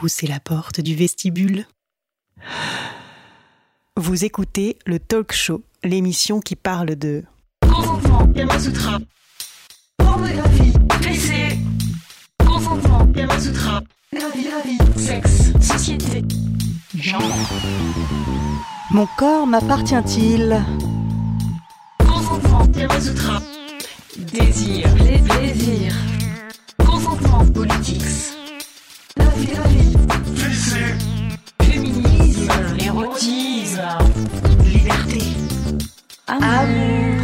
pousser la porte du vestibule. Vous écoutez le Talk Show, l'émission qui parle de Consentement, Kamasutra. Pornographie, PC. Consentement, Kamasutra. La vie, la vie. Sexe, société. Genre. Mon corps m'appartient-il? Consentement, Kamasutra. Désir, les plaisirs. Consentement, politics. La vie, la vie. Féminisme, érotisme. Liberté. Amour.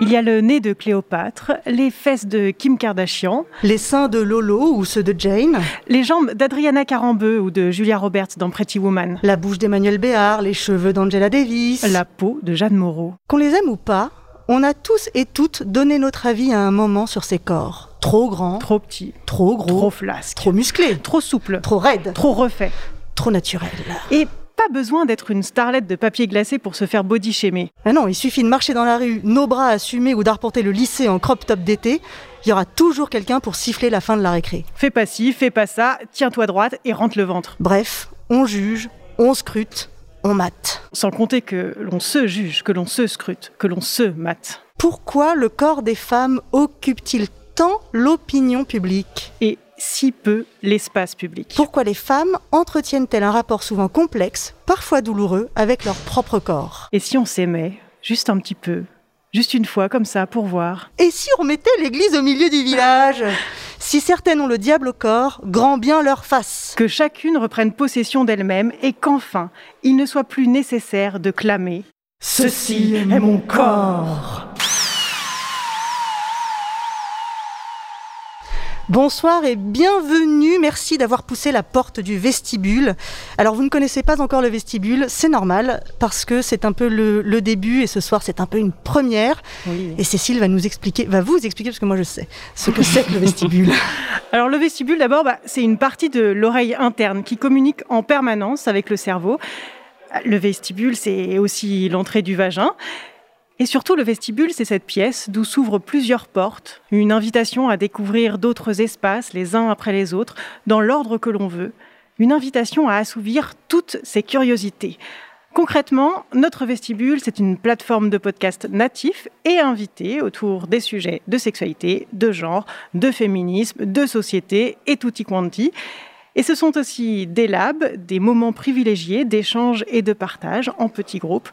Il y a le nez de Cléopâtre, les fesses de Kim Kardashian, Les seins de Lolo ou ceux de Jane les jambes d'Adriana Carambeu ou de Julia Roberts dans Pretty Woman, La bouche d'Emmanuel Béard, les cheveux d'Angela Davis la peau de Jeanne Moreau. Qu'on les aime ou pas, on a tous et toutes donné notre avis à un moment sur ces corps. Trop grands, Trop petit, trop gros, trop flasque, trop musclés, trop souple, trop raides, trop refait. trop naturels. Et pas besoin d'être une starlette de papier glacé pour se faire body shamer. Ah non, il suffit de marcher dans la rue, nos bras assumés ou d'arpenter le lycée en crop top d'été, il y aura toujours quelqu'un pour siffler la fin de la récré. Fais pas ci, fais pas ça, tiens-toi droite et rentre le ventre. Bref, on juge, on scrute, on mate. Sans compter que l'on se juge, que l'on se scrute, que l'on se mate. Pourquoi le corps des femmes occupe-t-il tant l'opinion publique Et si peu l'espace public. Pourquoi les femmes entretiennent-elles un rapport souvent complexe, parfois douloureux, avec leur propre corps? Et si on s'aimait, juste un petit peu, juste une fois comme ça, pour voir? Et si on mettait l'église au milieu du village? Si certaines ont le diable au corps, grand bien leur face. Que chacune reprenne possession d'elle-même et qu'enfin, il ne soit plus nécessaire de clamer Ceci est mon corps. Bonsoir et bienvenue. Merci d'avoir poussé la porte du vestibule. Alors, vous ne connaissez pas encore le vestibule, c'est normal parce que c'est un peu le, le début et ce soir c'est un peu une première. Et Cécile va nous expliquer, va vous expliquer parce que moi je sais ce que c'est que le vestibule. Alors le vestibule, d'abord, bah, c'est une partie de l'oreille interne qui communique en permanence avec le cerveau. Le vestibule, c'est aussi l'entrée du vagin. Et surtout, le vestibule, c'est cette pièce d'où s'ouvrent plusieurs portes, une invitation à découvrir d'autres espaces les uns après les autres, dans l'ordre que l'on veut, une invitation à assouvir toutes ses curiosités. Concrètement, notre vestibule, c'est une plateforme de podcast natif et invité autour des sujets de sexualité, de genre, de féminisme, de société et tutti quanti. Et ce sont aussi des labs, des moments privilégiés d'échange et de partage en petits groupes.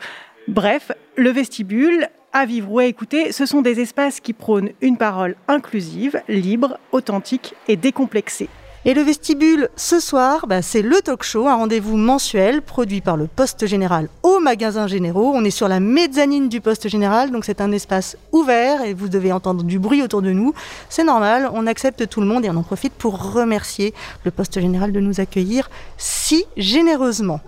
Bref, le vestibule, à vivre ou à écouter, ce sont des espaces qui prônent une parole inclusive, libre, authentique et décomplexée. Et le vestibule, ce soir, bah, c'est le talk show, un rendez-vous mensuel produit par le Poste Général au magasin Généraux. On est sur la mezzanine du Poste Général, donc c'est un espace ouvert et vous devez entendre du bruit autour de nous. C'est normal, on accepte tout le monde et on en profite pour remercier le Poste Général de nous accueillir si généreusement.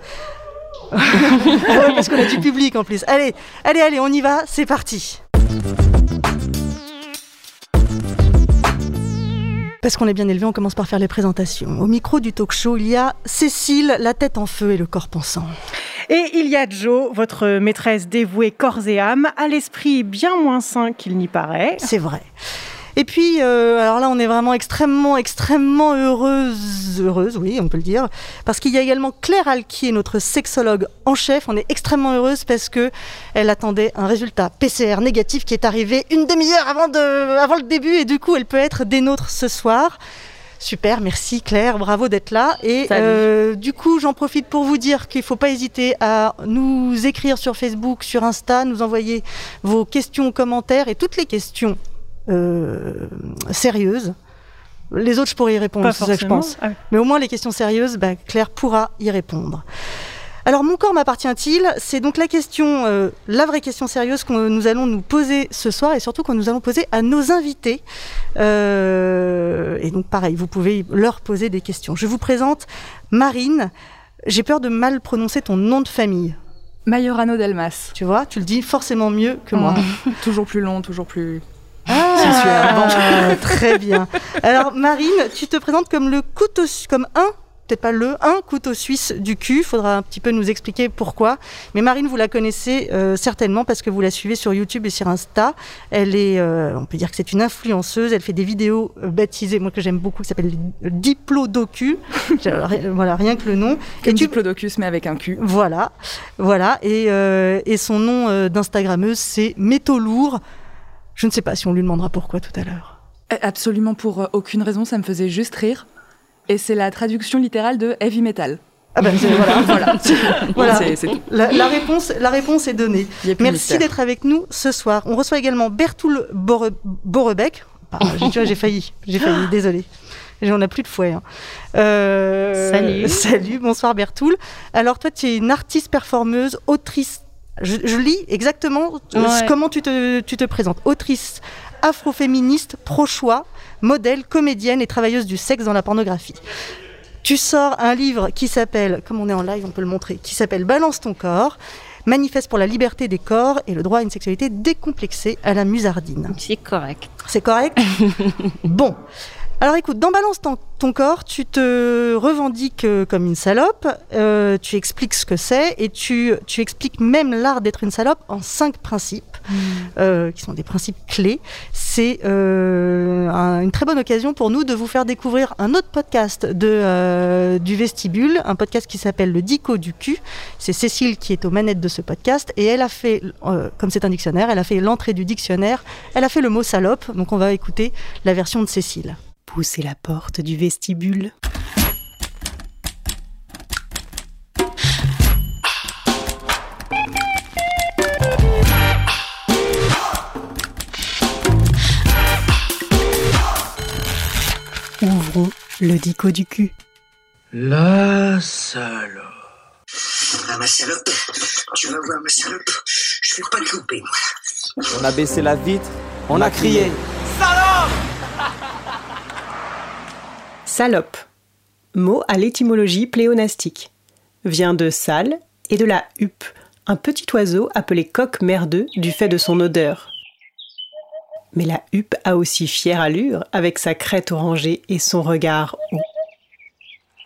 Ah ouais, parce qu'on a du public en plus. Allez, allez, allez, on y va, c'est parti. Parce qu'on est bien élevé, on commence par faire les présentations. Au micro du talk show, il y a Cécile, la tête en feu et le corps pensant. Et il y a Jo, votre maîtresse dévouée corps et âme, à l'esprit bien moins sain qu'il n'y paraît. C'est vrai. Et puis, euh, alors là, on est vraiment extrêmement, extrêmement heureuse, heureuse, oui, on peut le dire, parce qu'il y a également Claire Alquier, notre sexologue en chef. On est extrêmement heureuse parce que elle attendait un résultat PCR négatif qui est arrivé une demi-heure avant, de, avant le début, et du coup, elle peut être des nôtres ce soir. Super, merci Claire, bravo d'être là. Et euh, du coup, j'en profite pour vous dire qu'il ne faut pas hésiter à nous écrire sur Facebook, sur Insta, nous envoyer vos questions, commentaires et toutes les questions euh, sérieuses. Les autres, je pourrais y répondre, c'est ça que je pense. Ah oui. Mais au moins, les questions sérieuses, bah, Claire pourra y répondre. Alors, mon corps m'appartient-il? C'est donc la question, euh, la vraie question sérieuse que nous allons nous poser ce soir et surtout que nous allons poser à nos invités. Euh, et donc, pareil, vous pouvez leur poser des questions. Je vous présente Marine. J'ai peur de mal prononcer ton nom de famille. Majorano Delmas. Tu vois, tu le dis forcément mieux que moi. Toujours plus long, toujours plus. Ah, très bien. Alors Marine, tu te présentes comme le couteau, comme un peut-être pas le, un couteau suisse du cul. Il faudra un petit peu nous expliquer pourquoi. Mais Marine, vous la connaissez euh, certainement parce que vous la suivez sur YouTube et sur Insta. Elle est, euh, on peut dire que c'est une influenceuse. Elle fait des vidéos euh, baptisées, moi que j'aime beaucoup, qui s'appelle Diplodocu. voilà, rien que le nom. Comme et Diplodocus, mais avec un cul. Voilà, voilà. Et, et son nom d'Instagrammeuse, c'est Métaux Lourd. Je ne sais pas si on lui demandera pourquoi tout à l'heure. Absolument pour aucune raison, ça me faisait juste rire et c'est la traduction littérale de heavy metal. Ah ben voilà, voilà. La, réponse, la réponse est donnée. Merci d'être avec nous ce soir. On reçoit également Bertoul Borebec. j'ai failli, j'ai failli, désolé. On n'a plus de fouet. Hein. Euh, salut. Salut, bonsoir Bertoul. Alors toi, tu es une artiste performeuse, autrice. Je, lis exactement comment tu te, tu te présentes. Autrice afroféministe, pro-choix, modèle, comédienne et travailleuse du sexe dans la pornographie. Tu sors un livre qui s'appelle, comme on est en live, on peut le montrer, qui s'appelle Balance ton corps, manifeste pour la liberté des corps et le droit à une sexualité décomplexée à la musardine. C'est correct. C'est correct? Bon. Alors écoute, dans Balance ton, corps, tu te revendiques euh, comme une salope, euh, tu expliques ce que c'est et tu, tu expliques même l'art d'être une salope en cinq principes, hmm. euh, qui sont des principes clés. C'est une très bonne occasion pour nous de vous faire découvrir un autre podcast de, du vestibule, un podcast qui s'appelle Le Dico du cul. C'est Cécile qui est aux manettes de ce podcast et elle a fait, comme c'est un dictionnaire, elle a fait l'entrée du dictionnaire, elle a fait le mot salope, donc on va écouter la version de Cécile pousser la porte du vestibule. Ouvrons le dico du cul. La salope. Ah, ma salope, tu vas voir ma salope, je vais pas le louper, moi. On a baissé la vitre, on a crié Salope Salope, mot à l'étymologie pléonastique, vient de sale et de la huppe, un petit oiseau appelé coq merdeux du fait de son odeur. Mais la huppe a aussi fière allure avec sa crête orangée et son regard haut.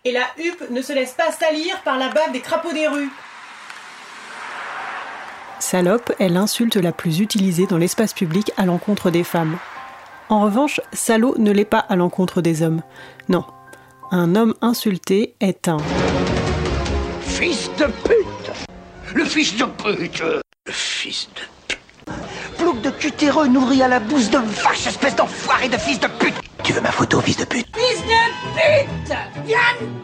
Et la huppe ne se laisse pas salir par la bave des crapauds des rues. Salope est l'insulte la plus utilisée dans l'espace public à l'encontre des femmes. En revanche, salaud ne l'est pas à l'encontre des hommes. Non. Un homme insulté est un. Fils de pute. Le fils de pute. Le fils de pute. Plouc de cutéreux nourri à la bouse de vache, espèce d'enfoiré de fils de pute. Tu veux ma photo, fils de pute? Fils de pute! Viens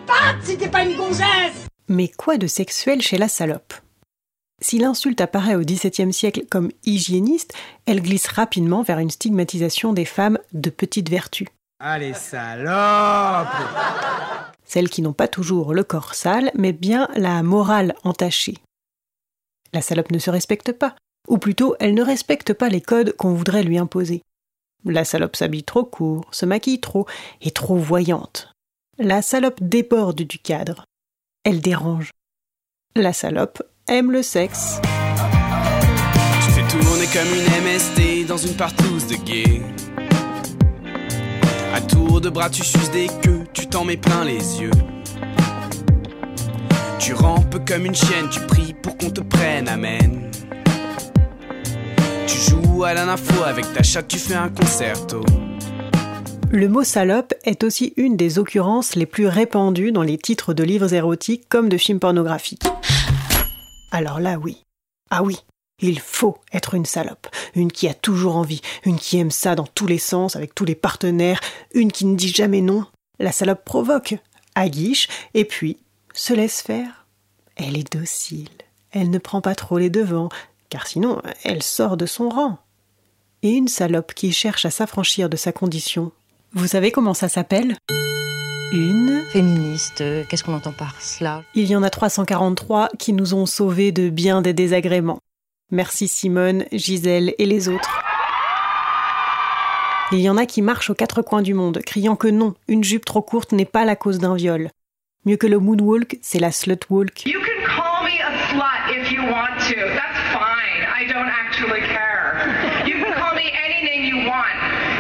pas si t'es pas une gonzesse! Mais quoi de sexuel chez la salope? Si l'insulte apparaît au XVIIe siècle comme hygiéniste, elle glisse rapidement vers une stigmatisation des femmes de petite vertu. Allez, salope Celles qui n'ont pas toujours le corps sale, mais bien la morale entachée. La salope ne se respecte pas, ou plutôt elle ne respecte pas les codes qu'on voudrait lui imposer. La salope s'habille trop court, se maquille trop, et trop voyante. La salope déborde du cadre. Elle dérange. La salope aime le sexe. Tu fais tourner comme une MST dans une partouze de gay. Tour de bras, tu suces des queues, tu t'en mets plein les yeux. Tu rampes comme une chienne, tu pries pour qu'on te prenne, amen. Tu joues à nympho avec ta chatte, tu fais un concerto. Le mot salope est aussi une des occurrences les plus répandues dans les titres de livres érotiques comme de films pornographiques. Alors là, oui. Ah oui, il faut être une salope, une qui a toujours envie, une qui aime ça dans tous les sens, avec tous les partenaires, une qui ne dit jamais non. La salope provoque, aguiche, et puis se laisse faire. Elle est docile, elle ne prend pas trop les devants, car sinon elle sort de son rang. Et une salope qui cherche à s'affranchir de sa condition, vous savez comment ça s'appelle? Une féministe. Euh, qu'est-ce qu'on entend par cela? Il y en a 343 qui nous ont sauvés de bien des désagréments. Merci Simone, Gisèle et les autres. Il y en a qui marchent aux quatre coins du monde, criant que non, une jupe trop courte n'est pas la cause d'un viol. Mieux que le moonwalk, c'est la slutwalk. You can call me a slut if you want to. That's fine. I don't actually care. You can call me anything you want.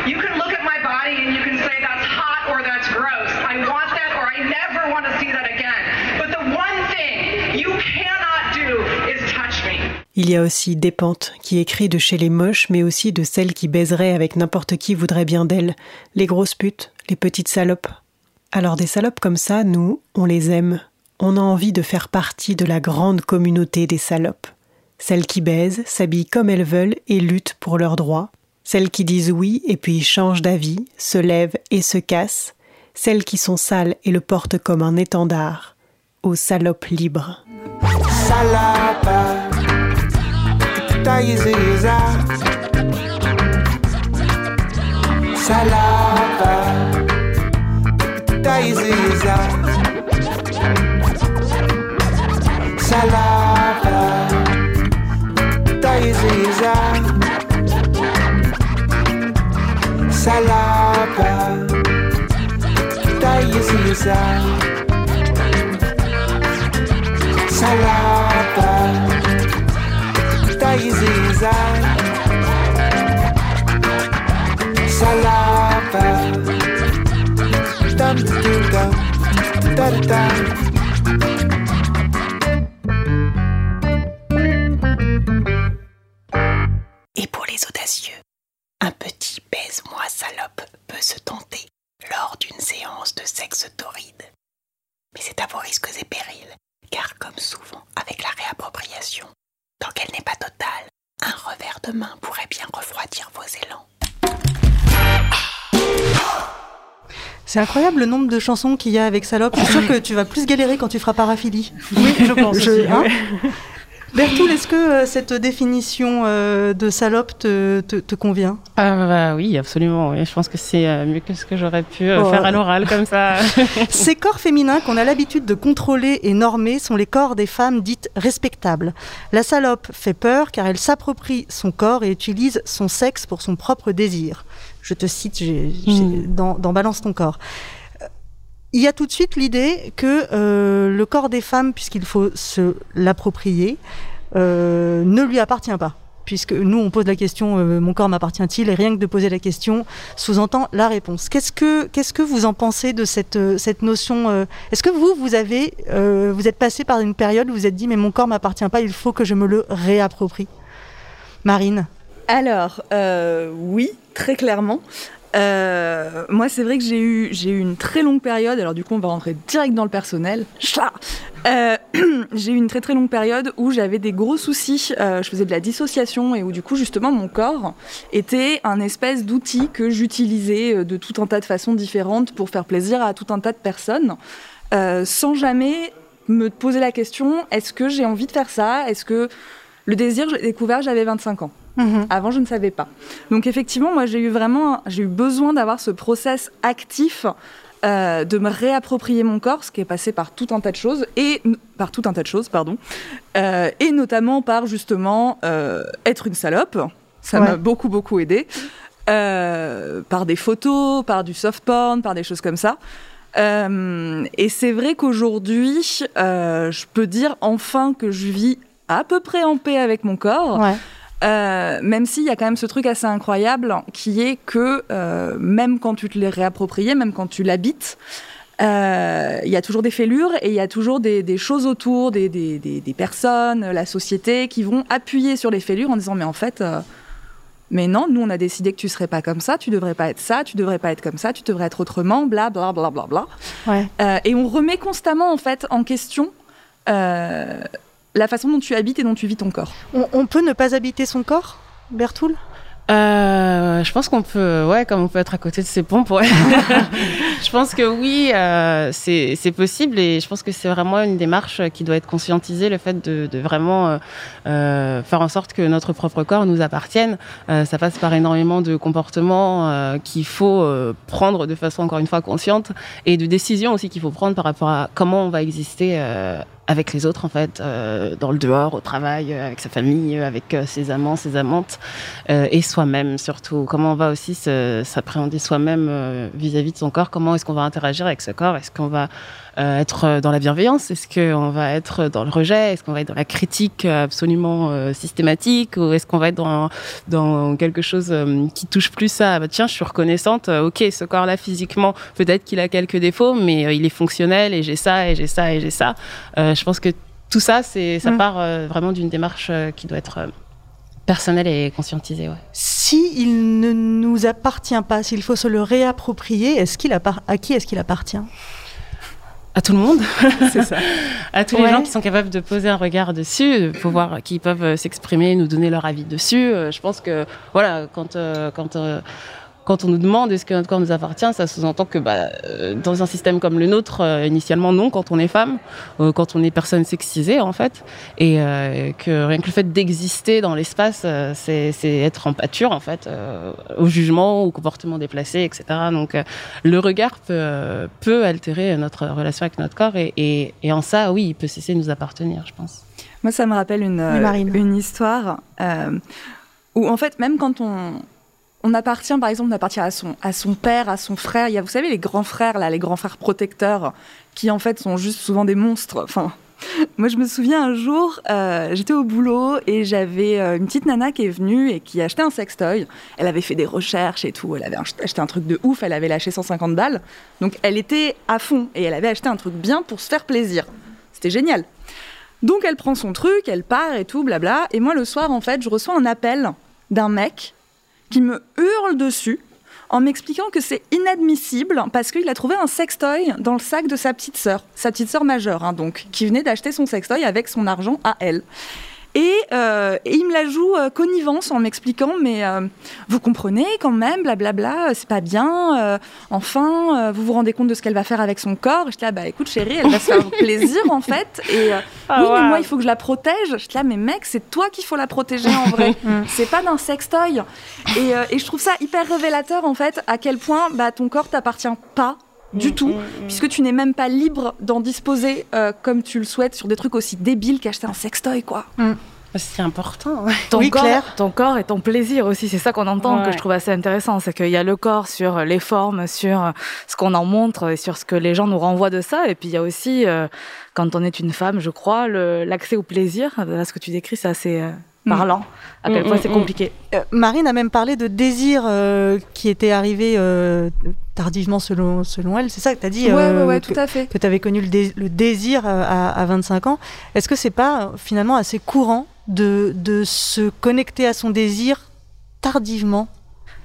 You can look at my body and you can say that's hot or that's gross. I want that or I never want to see that again. But the one thing you cannot do is touch me. Il y a aussi Dépente, qui écrit de chez les moches, mais aussi de celles qui baiseraient avec n'importe qui voudrait bien d'elles, les grosses putes, les petites salopes. Alors des salopes comme ça, nous, on les aime. On a envie de faire partie de la grande communauté des salopes. Celles qui baisent, s'habillent comme elles veulent et luttent pour leurs droits. Celles qui disent oui et puis changent d'avis, se lèvent et se cassent. Celles qui sont sales et le portent comme un étendard. Aux salopes libres. Salapa, tayiziza. Salapa, tayiziza. Salapa, tayiziza. Salapa, tayiziza. Salapa, da. Et pour les audacieux, un petit baise-moi salope peut se tenter lors d'une séance de sexe torride. Mais c'est à vos risques et périls, car comme souvent avec la réappropriation, tant qu'elle n'est pas totale, un revers de main pourrait bien refroidir vos élans. C'est incroyable le nombre de chansons qu'il y a avec Salope. Je suis sûre que tu vas plus galérer quand tu feras paraphilie. Oui, je pense aussi, hein ouais. Bertoul, est-ce que euh, cette définition euh, de salope te, te- te convient? Ah bah oui, absolument. oui. Je pense que c'est euh, mieux que ce que j'aurais pu Ouais. faire à l'oral comme ça. Ces corps féminins qu'on a l'habitude de contrôler et normer sont les corps des femmes dites respectables. La salope fait peur car elle s'approprie son corps et utilise son sexe pour son propre désir. Je te cite dans, dans Balance ton corps. Il y a tout de suite l'idée que euh, le corps des femmes, puisqu'il faut se l'approprier, euh, ne lui appartient pas. Puisque nous, on pose la question euh, mon corps m'appartient-il? Et rien que de poser la question sous-entend la réponse. Qu'est-ce que, vous en pensez de cette, notion Est-ce que vous, vous, avez, vous êtes passé par une période où vous vous êtes dit mais mon corps m'appartient pas, il faut que je me le réapproprie Marine? Alors, oui, très clairement. Euh, moi, c'est vrai que j'ai eu, j'ai eu une très longue période. Alors, du coup, on va rentrer direct dans le personnel. Euh, j'ai eu une très très longue période où j'avais des gros soucis. Euh, je faisais de la dissociation et où, du coup, justement, mon corps était un espèce d'outil que j'utilisais de tout un tas de façons différentes pour faire plaisir à tout un tas de personnes, sans jamais me poser la question est-ce que j'ai envie de faire ça? Est-ce que le désir, je l'ai découvert, j'avais 25 ans. Avant, je ne savais pas. Donc, effectivement, moi, j'ai eu vraiment, j'ai eu besoin d'avoir ce process actif euh, de me réapproprier mon corps, ce qui est passé par tout un tas de choses et par tout un tas de choses, pardon, Euh, et notamment par justement euh, être une salope. Ça m'a Ouais. beaucoup beaucoup aidé. Par des photos, par du soft porn, par des choses comme ça. Et c'est vrai qu'aujourd'hui, je peux dire enfin que je vis à peu près en paix avec mon corps. Euh, même s'il y a quand même ce truc assez incroyable qui est que euh, même quand tu te l'es réapproprié, même quand tu l'habites, euh, il y a toujours des fêlures et il y a toujours des, des choses autour, des, des- des- des personnes, la société qui vont appuyer sur les fêlures en disant mais en fait, mais non, nous on a décidé que tu serais pas comme ça, tu devrais pas être ça, tu devrais pas être comme ça, tu devrais être autrement, bla bla bla bla bla. Ouais. Et on remet constamment en fait en question euh, la façon dont tu habites et dont tu vis ton corps. On, on peut ne pas habiter son corps, Bertoul? Euh, je pense qu'on peut, ouais, comme on peut être à côté de ses pompes, ouais. je pense que oui, euh, c'est possible et je pense que c'est vraiment une démarche qui doit être conscientisée, le fait de, de vraiment euh, euh, faire en sorte que notre propre corps nous appartienne. Euh, ça passe par énormément de comportements euh, qu'il faut euh, prendre de façon encore une fois consciente et de décisions aussi qu'il faut prendre par rapport à comment on va exister euh, avec les autres en fait, euh, dans le dehors, au travail, euh, avec sa famille, euh, avec euh, ses amants, ses amantes, euh, et soi-même surtout. Comment on va aussi s'appréhender soi-même vis-à-vis de son corps? Comment est-ce qu'on va interagir avec ce corps? Est-ce qu'on va euh, être dans la bienveillance Est-ce qu'on va être dans le rejet? Est-ce qu'on va être dans la critique absolument euh, systématique? Ou est-ce qu'on va être dans, dans quelque chose euh, qui touche plus à bah, tiens, je suis reconnaissante, euh, ok, ce corps-là physiquement, peut-être qu'il a quelques défauts, mais euh, il est fonctionnel et j'ai ça et j'ai ça et j'ai ça. Euh, je pense que tout ça, c'est ça Mm. part euh, vraiment d'une démarche euh, qui doit être euh, personnelle et conscientisée. Ouais. Si il ne nous appartient pas, s'il faut se le réapproprier, est-ce qu'il appart- à qui est-ce qu'il appartient? À tout le monde, C'est ça. à tous Ouais. les gens qui sont capables de poser un regard dessus, de pouvoir, qui peuvent euh, s'exprimer, nous donner leur avis dessus. Euh, Je pense que voilà, quand euh, quand euh, quand on nous demande est-ce que notre corps nous appartient, ça sous-entend que bah, euh, dans un système comme le nôtre, euh, initialement non, quand on est femme, euh, quand on est personne sexisée en fait, et euh, que rien que le fait d'exister dans l'espace, euh, c'est être en pâture en fait, euh, au jugement, au comportement déplacé, etc. Donc euh, le regard peut, euh, peut altérer notre relation avec notre corps, et, et, et en ça, oui, il peut cesser de nous appartenir, je pense. Moi, ça me rappelle une, Oui, Marine. une histoire euh, où, en fait, même quand on, on appartient, par exemple, on à son, à son père, à son frère, il y a, vous savez, les grands frères, là, les grands frères protecteurs, qui, en fait, sont juste souvent des monstres. Enfin, moi, je me souviens un jour, euh, j'étais au boulot et j'avais euh, une petite nana qui est venue et qui achetait un sextoy. Elle avait fait des recherches et tout. Elle avait ach- acheté un truc de ouf. Elle avait lâché 150 balles. Donc, elle était à fond et elle avait acheté un truc bien pour se faire plaisir. C'était génial. Donc elle prend son truc, elle part et tout, blabla. Et moi le soir, en fait, je reçois un appel d'un mec qui me hurle dessus en m'expliquant que c'est inadmissible parce qu'il a trouvé un sextoy dans le sac de sa petite sœur, sa petite sœur majeure, hein, donc, qui venait d'acheter son sextoy avec son argent à elle. Et, euh, et il me la joue euh, connivence en m'expliquant, mais euh, vous comprenez quand même, blablabla, euh, c'est pas bien, euh, enfin, euh, vous vous rendez compte de ce qu'elle va faire avec son corps. J'étais là, bah écoute chérie, elle va se faire plaisir en fait. Et euh, Ah, oui, mais moi il faut que je la protège. J'étais là, mais mec, c'est toi qu'il faut la protéger en vrai. c'est pas d'un sextoy. Et, euh, et je trouve ça hyper révélateur en fait, à quel point bah, ton corps t'appartient pas du tout, puisque tu n'es même pas libre d'en disposer euh, comme tu le souhaites sur des trucs aussi débiles qu'acheter un sextoy, quoi. C'est important. Ton, Oui, corps, Claire. ton corps et ton plaisir aussi, c'est ça qu'on entend Ouais. que je trouve assez intéressant. C'est qu'il y a le corps sur les formes, sur ce qu'on en montre et sur ce que les gens nous renvoient de ça. Et puis il y a aussi, euh, quand on est une femme, je crois, l'accès au plaisir. Là, ce que tu décris, c'est assez euh, parlant. À quel Mm, point mm, c'est mm. compliqué. Euh, Marine a même parlé de désir euh, qui était arrivé euh, tardivement selon, selon elle. C'est ça que tu as dit ouais, euh, ouais, ouais, que, tout à fait. que tu avais connu le, dé- le désir euh, à, à 25 ans. Est-ce que c'est pas euh, finalement assez courant de, de se connecter à son désir tardivement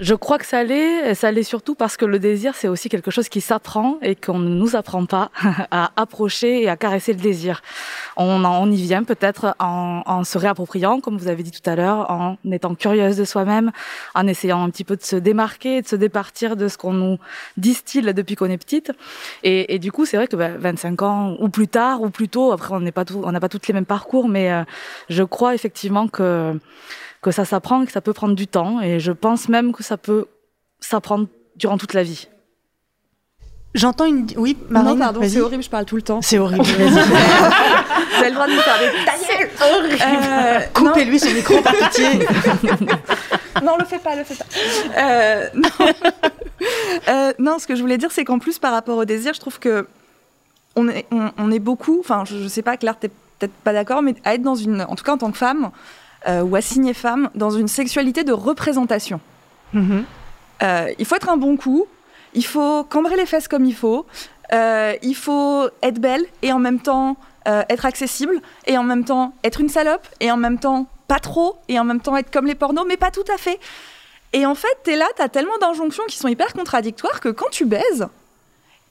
Je crois que ça l'est. Ça l'est surtout parce que le désir, c'est aussi quelque chose qui s'apprend et qu'on ne nous apprend pas à approcher et à caresser le désir. On, en- on y vient peut-être en, en se réappropriant, comme vous avez dit tout à l'heure, en étant curieuse de soi-même, en essayant un petit peu de se démarquer, de se départir de ce qu'on nous distille depuis qu'on est petite. Et, et du coup, c'est vrai que bah, 25 ans ou plus tard ou plus tôt, après on pas on n'a pas tous les mêmes parcours, mais euh, je crois effectivement que que ça s'apprend, que ça peut prendre du temps, et je pense même que ça peut s'apprendre durant toute la vie. J'entends une. Oui, Marine non, pardon, c'est horrible, je parle tout le temps. C'est horrible, vas-y. Vous avez le droit de me faire des ta gueule Euh. Coupez-lui son micro par pitié. non, le fais pas, le fais pas. Euh, non. Euh, non, ce que je voulais dire, c'est qu'en plus, par rapport au désir, je trouve que on est, on, on est beaucoup, enfin, je, je sais pas, Claire, t'es peut-être pas d'accord, mais à être dans une, en tout cas en tant que femme, euh, ou assignée femme, dans une sexualité de représentation. Mhm. Euh, il faut être un bon coup, il faut cambrer les fesses comme il faut, euh, il faut être belle et en même temps euh, être accessible, et en même temps être une salope, et en même temps pas trop, et en même temps être comme les pornos, mais pas tout à fait. Et en fait, t'es là, t'as tellement d'injonctions qui sont hyper contradictoires que quand tu baises,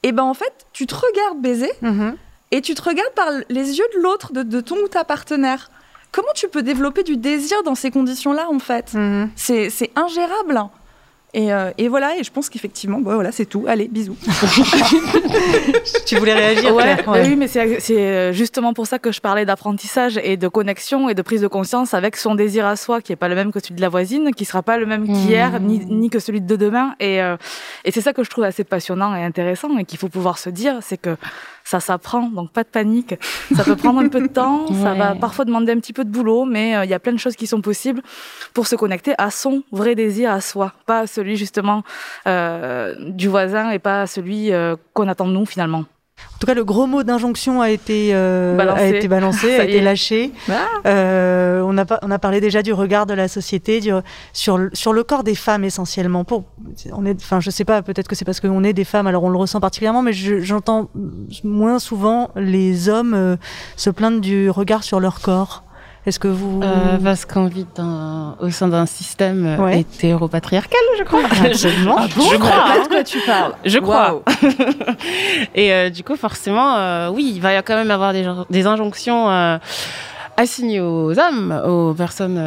et ben en fait, tu te regardes baiser, Mhm. et tu te regardes par les yeux de l'autre, de, de ton ou ta partenaire. Comment tu peux développer du désir dans ces conditions-là, en fait Mhm. C'est ingérable. Et, euh, et voilà, et je pense qu'effectivement, bah voilà, c'est tout. Allez, bisous. Tu voulais réagir Ouais, Claire Ouais. oui, mais c'est euh, justement pour ça que je parlais d'apprentissage et de connexion et de prise de conscience avec son désir à soi, qui est pas le même que celui de la voisine, qui sera pas le même qu'hier, ni, ni que celui de demain. Et, euh, et c'est ça que je trouve assez passionnant et intéressant et qu'il faut pouvoir se dire, c'est que ça s'apprend, donc pas de panique. Ça peut prendre un peu de temps, ça va parfois demander un petit peu de boulot, mais euh, il y a plein de choses qui sont possibles pour se connecter à son vrai désir, à soi, pas à celui justement euh, du voisin et pas à celui euh, qu'on attend de nous finalement. En tout cas, le gros mot d'injonction a été euh, Balancé. a été balancé, a été lâché. Ah. Euh, on a on a parlé déjà du regard de la société, du- sur le- sur le corps des femmes essentiellement. Pour on est, enfin, je sais pas, peut-être que c'est parce qu'on est des femmes, alors on le ressent particulièrement, mais je- j'entends moins souvent les hommes euh, se plaindre du regard sur leur corps. Est-ce que vous Euh, parce qu'on vit dans- au sein d'un système euh, Ouais. hétéropatriarcal, je crois. Absolument. Je, Ah bon je crois. De hein. quoi tu parles Je crois. Et euh, du coup, forcément, euh, oui, il va y quand même avoir des, des injonctions euh, assignées aux hommes, aux personnes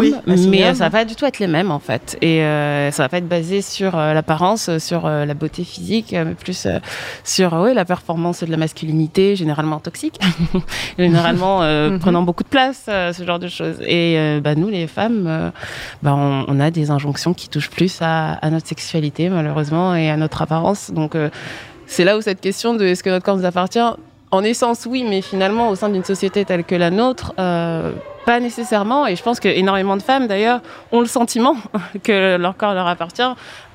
Oui, mais euh, ça va pas du tout être les mêmes en fait. Et euh, ça va pas être basé sur euh, l'apparence, sur euh, la beauté physique, mais plus sur ouais, la performance de la masculinité, généralement toxique, généralement Mhm. prenant beaucoup de place, ce genre de choses. Et bah, nous, les femmes, bah, on, on a des injonctions qui touchent plus à, à notre sexualité, malheureusement, et à notre apparence. Donc, c'est là où cette question de est-ce que notre corps nous appartient, en essence, oui, mais finalement, au sein d'une société telle que la nôtre, euh, pas nécessairement. Et je pense que énormément de femmes, d'ailleurs, ont le sentiment que leur corps leur appartient,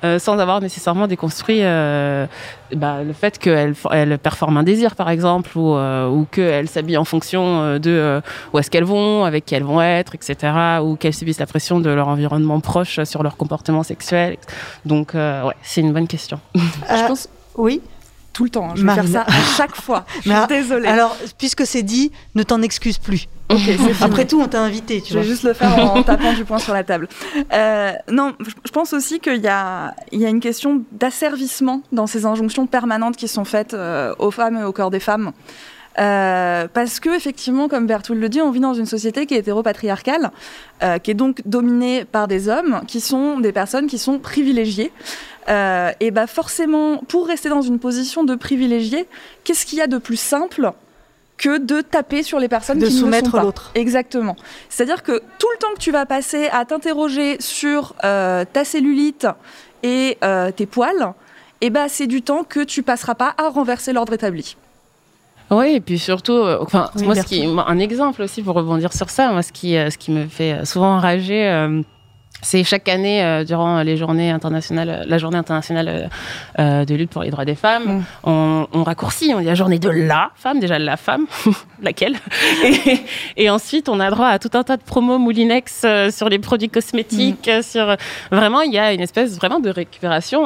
euh, sans avoir nécessairement déconstruit euh, bah, le fait qu'elles elles performent un désir, par exemple, ou, euh, ou qu'elles s'habillent en fonction euh, de euh, où est-ce qu'elles vont, avec qui elles vont être, etc., ou qu'elles subissent la pression de leur environnement proche sur leur comportement sexuel. Donc, euh, ouais, c'est une bonne question. Je pense- Oui. Tout le temps, hein, je vais faire ça à chaque fois. Je suis désolée. Alors, puisque c'est dit, ne t'en excuse plus. Après tout, on t'a invité, tu Je vais juste le faire en tapant du poing sur la table. Euh, non, je je pense aussi qu'il y a, il y a une question d'asservissement dans ces injonctions permanentes qui sont faites euh, aux femmes et au corps des femmes. Euh, parce que effectivement, comme Bertoul le dit, on vit dans une société qui est hétéropatriarcale, euh, qui est donc dominée par des hommes, qui sont des personnes qui sont privilégiées. Euh, et bah forcément, pour rester dans une position de privilégié, qu'est-ce qu'il y a de plus simple que de taper sur les personnes De qui soumettre l'autre. Exactement. C'est-à-dire que tout le temps que tu vas passer à t'interroger sur euh, ta cellulite et euh, tes poils, eh ben, c'est du temps que tu passeras pas à renverser l'ordre établi. Oui, et puis surtout, euh, enfin, Oui, moi, ce qui, un exemple aussi pour rebondir sur ça, moi, ce qui, euh, ce qui me fait souvent enrager, euh, c'est chaque année, euh, durant les journées internationales, la journée internationale euh, euh, de lutte pour les droits des femmes, on, on raccourcit, on dit la journée de la femme, déjà la femme, laquelle, et, et ensuite on a droit à tout un tas de promos Moulinex euh, sur les produits cosmétiques, sur vraiment il y a une espèce vraiment de récupération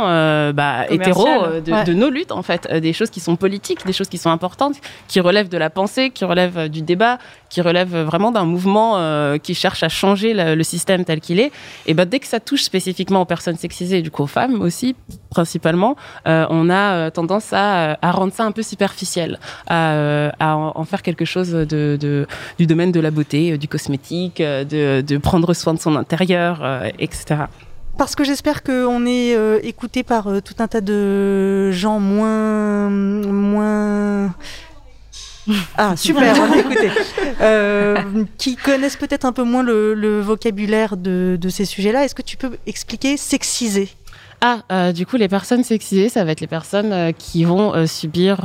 bah, hétéro de, Ouais. de nos luttes en fait, des choses qui sont politiques, des choses qui sont importantes, qui relèvent de la pensée, qui relèvent du débat, qui relèvent vraiment d'un mouvement qui cherche à changer le système tel qu'il est. Et ben dès que ça touche spécifiquement aux personnes sexisées, et du coup aux femmes aussi principalement, euh, on a euh, tendance à, à rendre ça un peu superficiel, à, euh, en faire quelque chose du domaine de la beauté, euh, du cosmétique, euh, de, prendre soin de son intérieur, euh, etc. Parce que j'espère qu'on est euh, écouté par euh, tout un tas de gens moins. moins. Ah, super, écouté. Euh, qui connaissent peut-être un peu moins le, le vocabulaire de, de ces sujets-là. Est-ce que tu peux expliquer sexiser? Ah, euh, du coup, les personnes sexisées, ça va être les personnes euh, qui vont euh, subir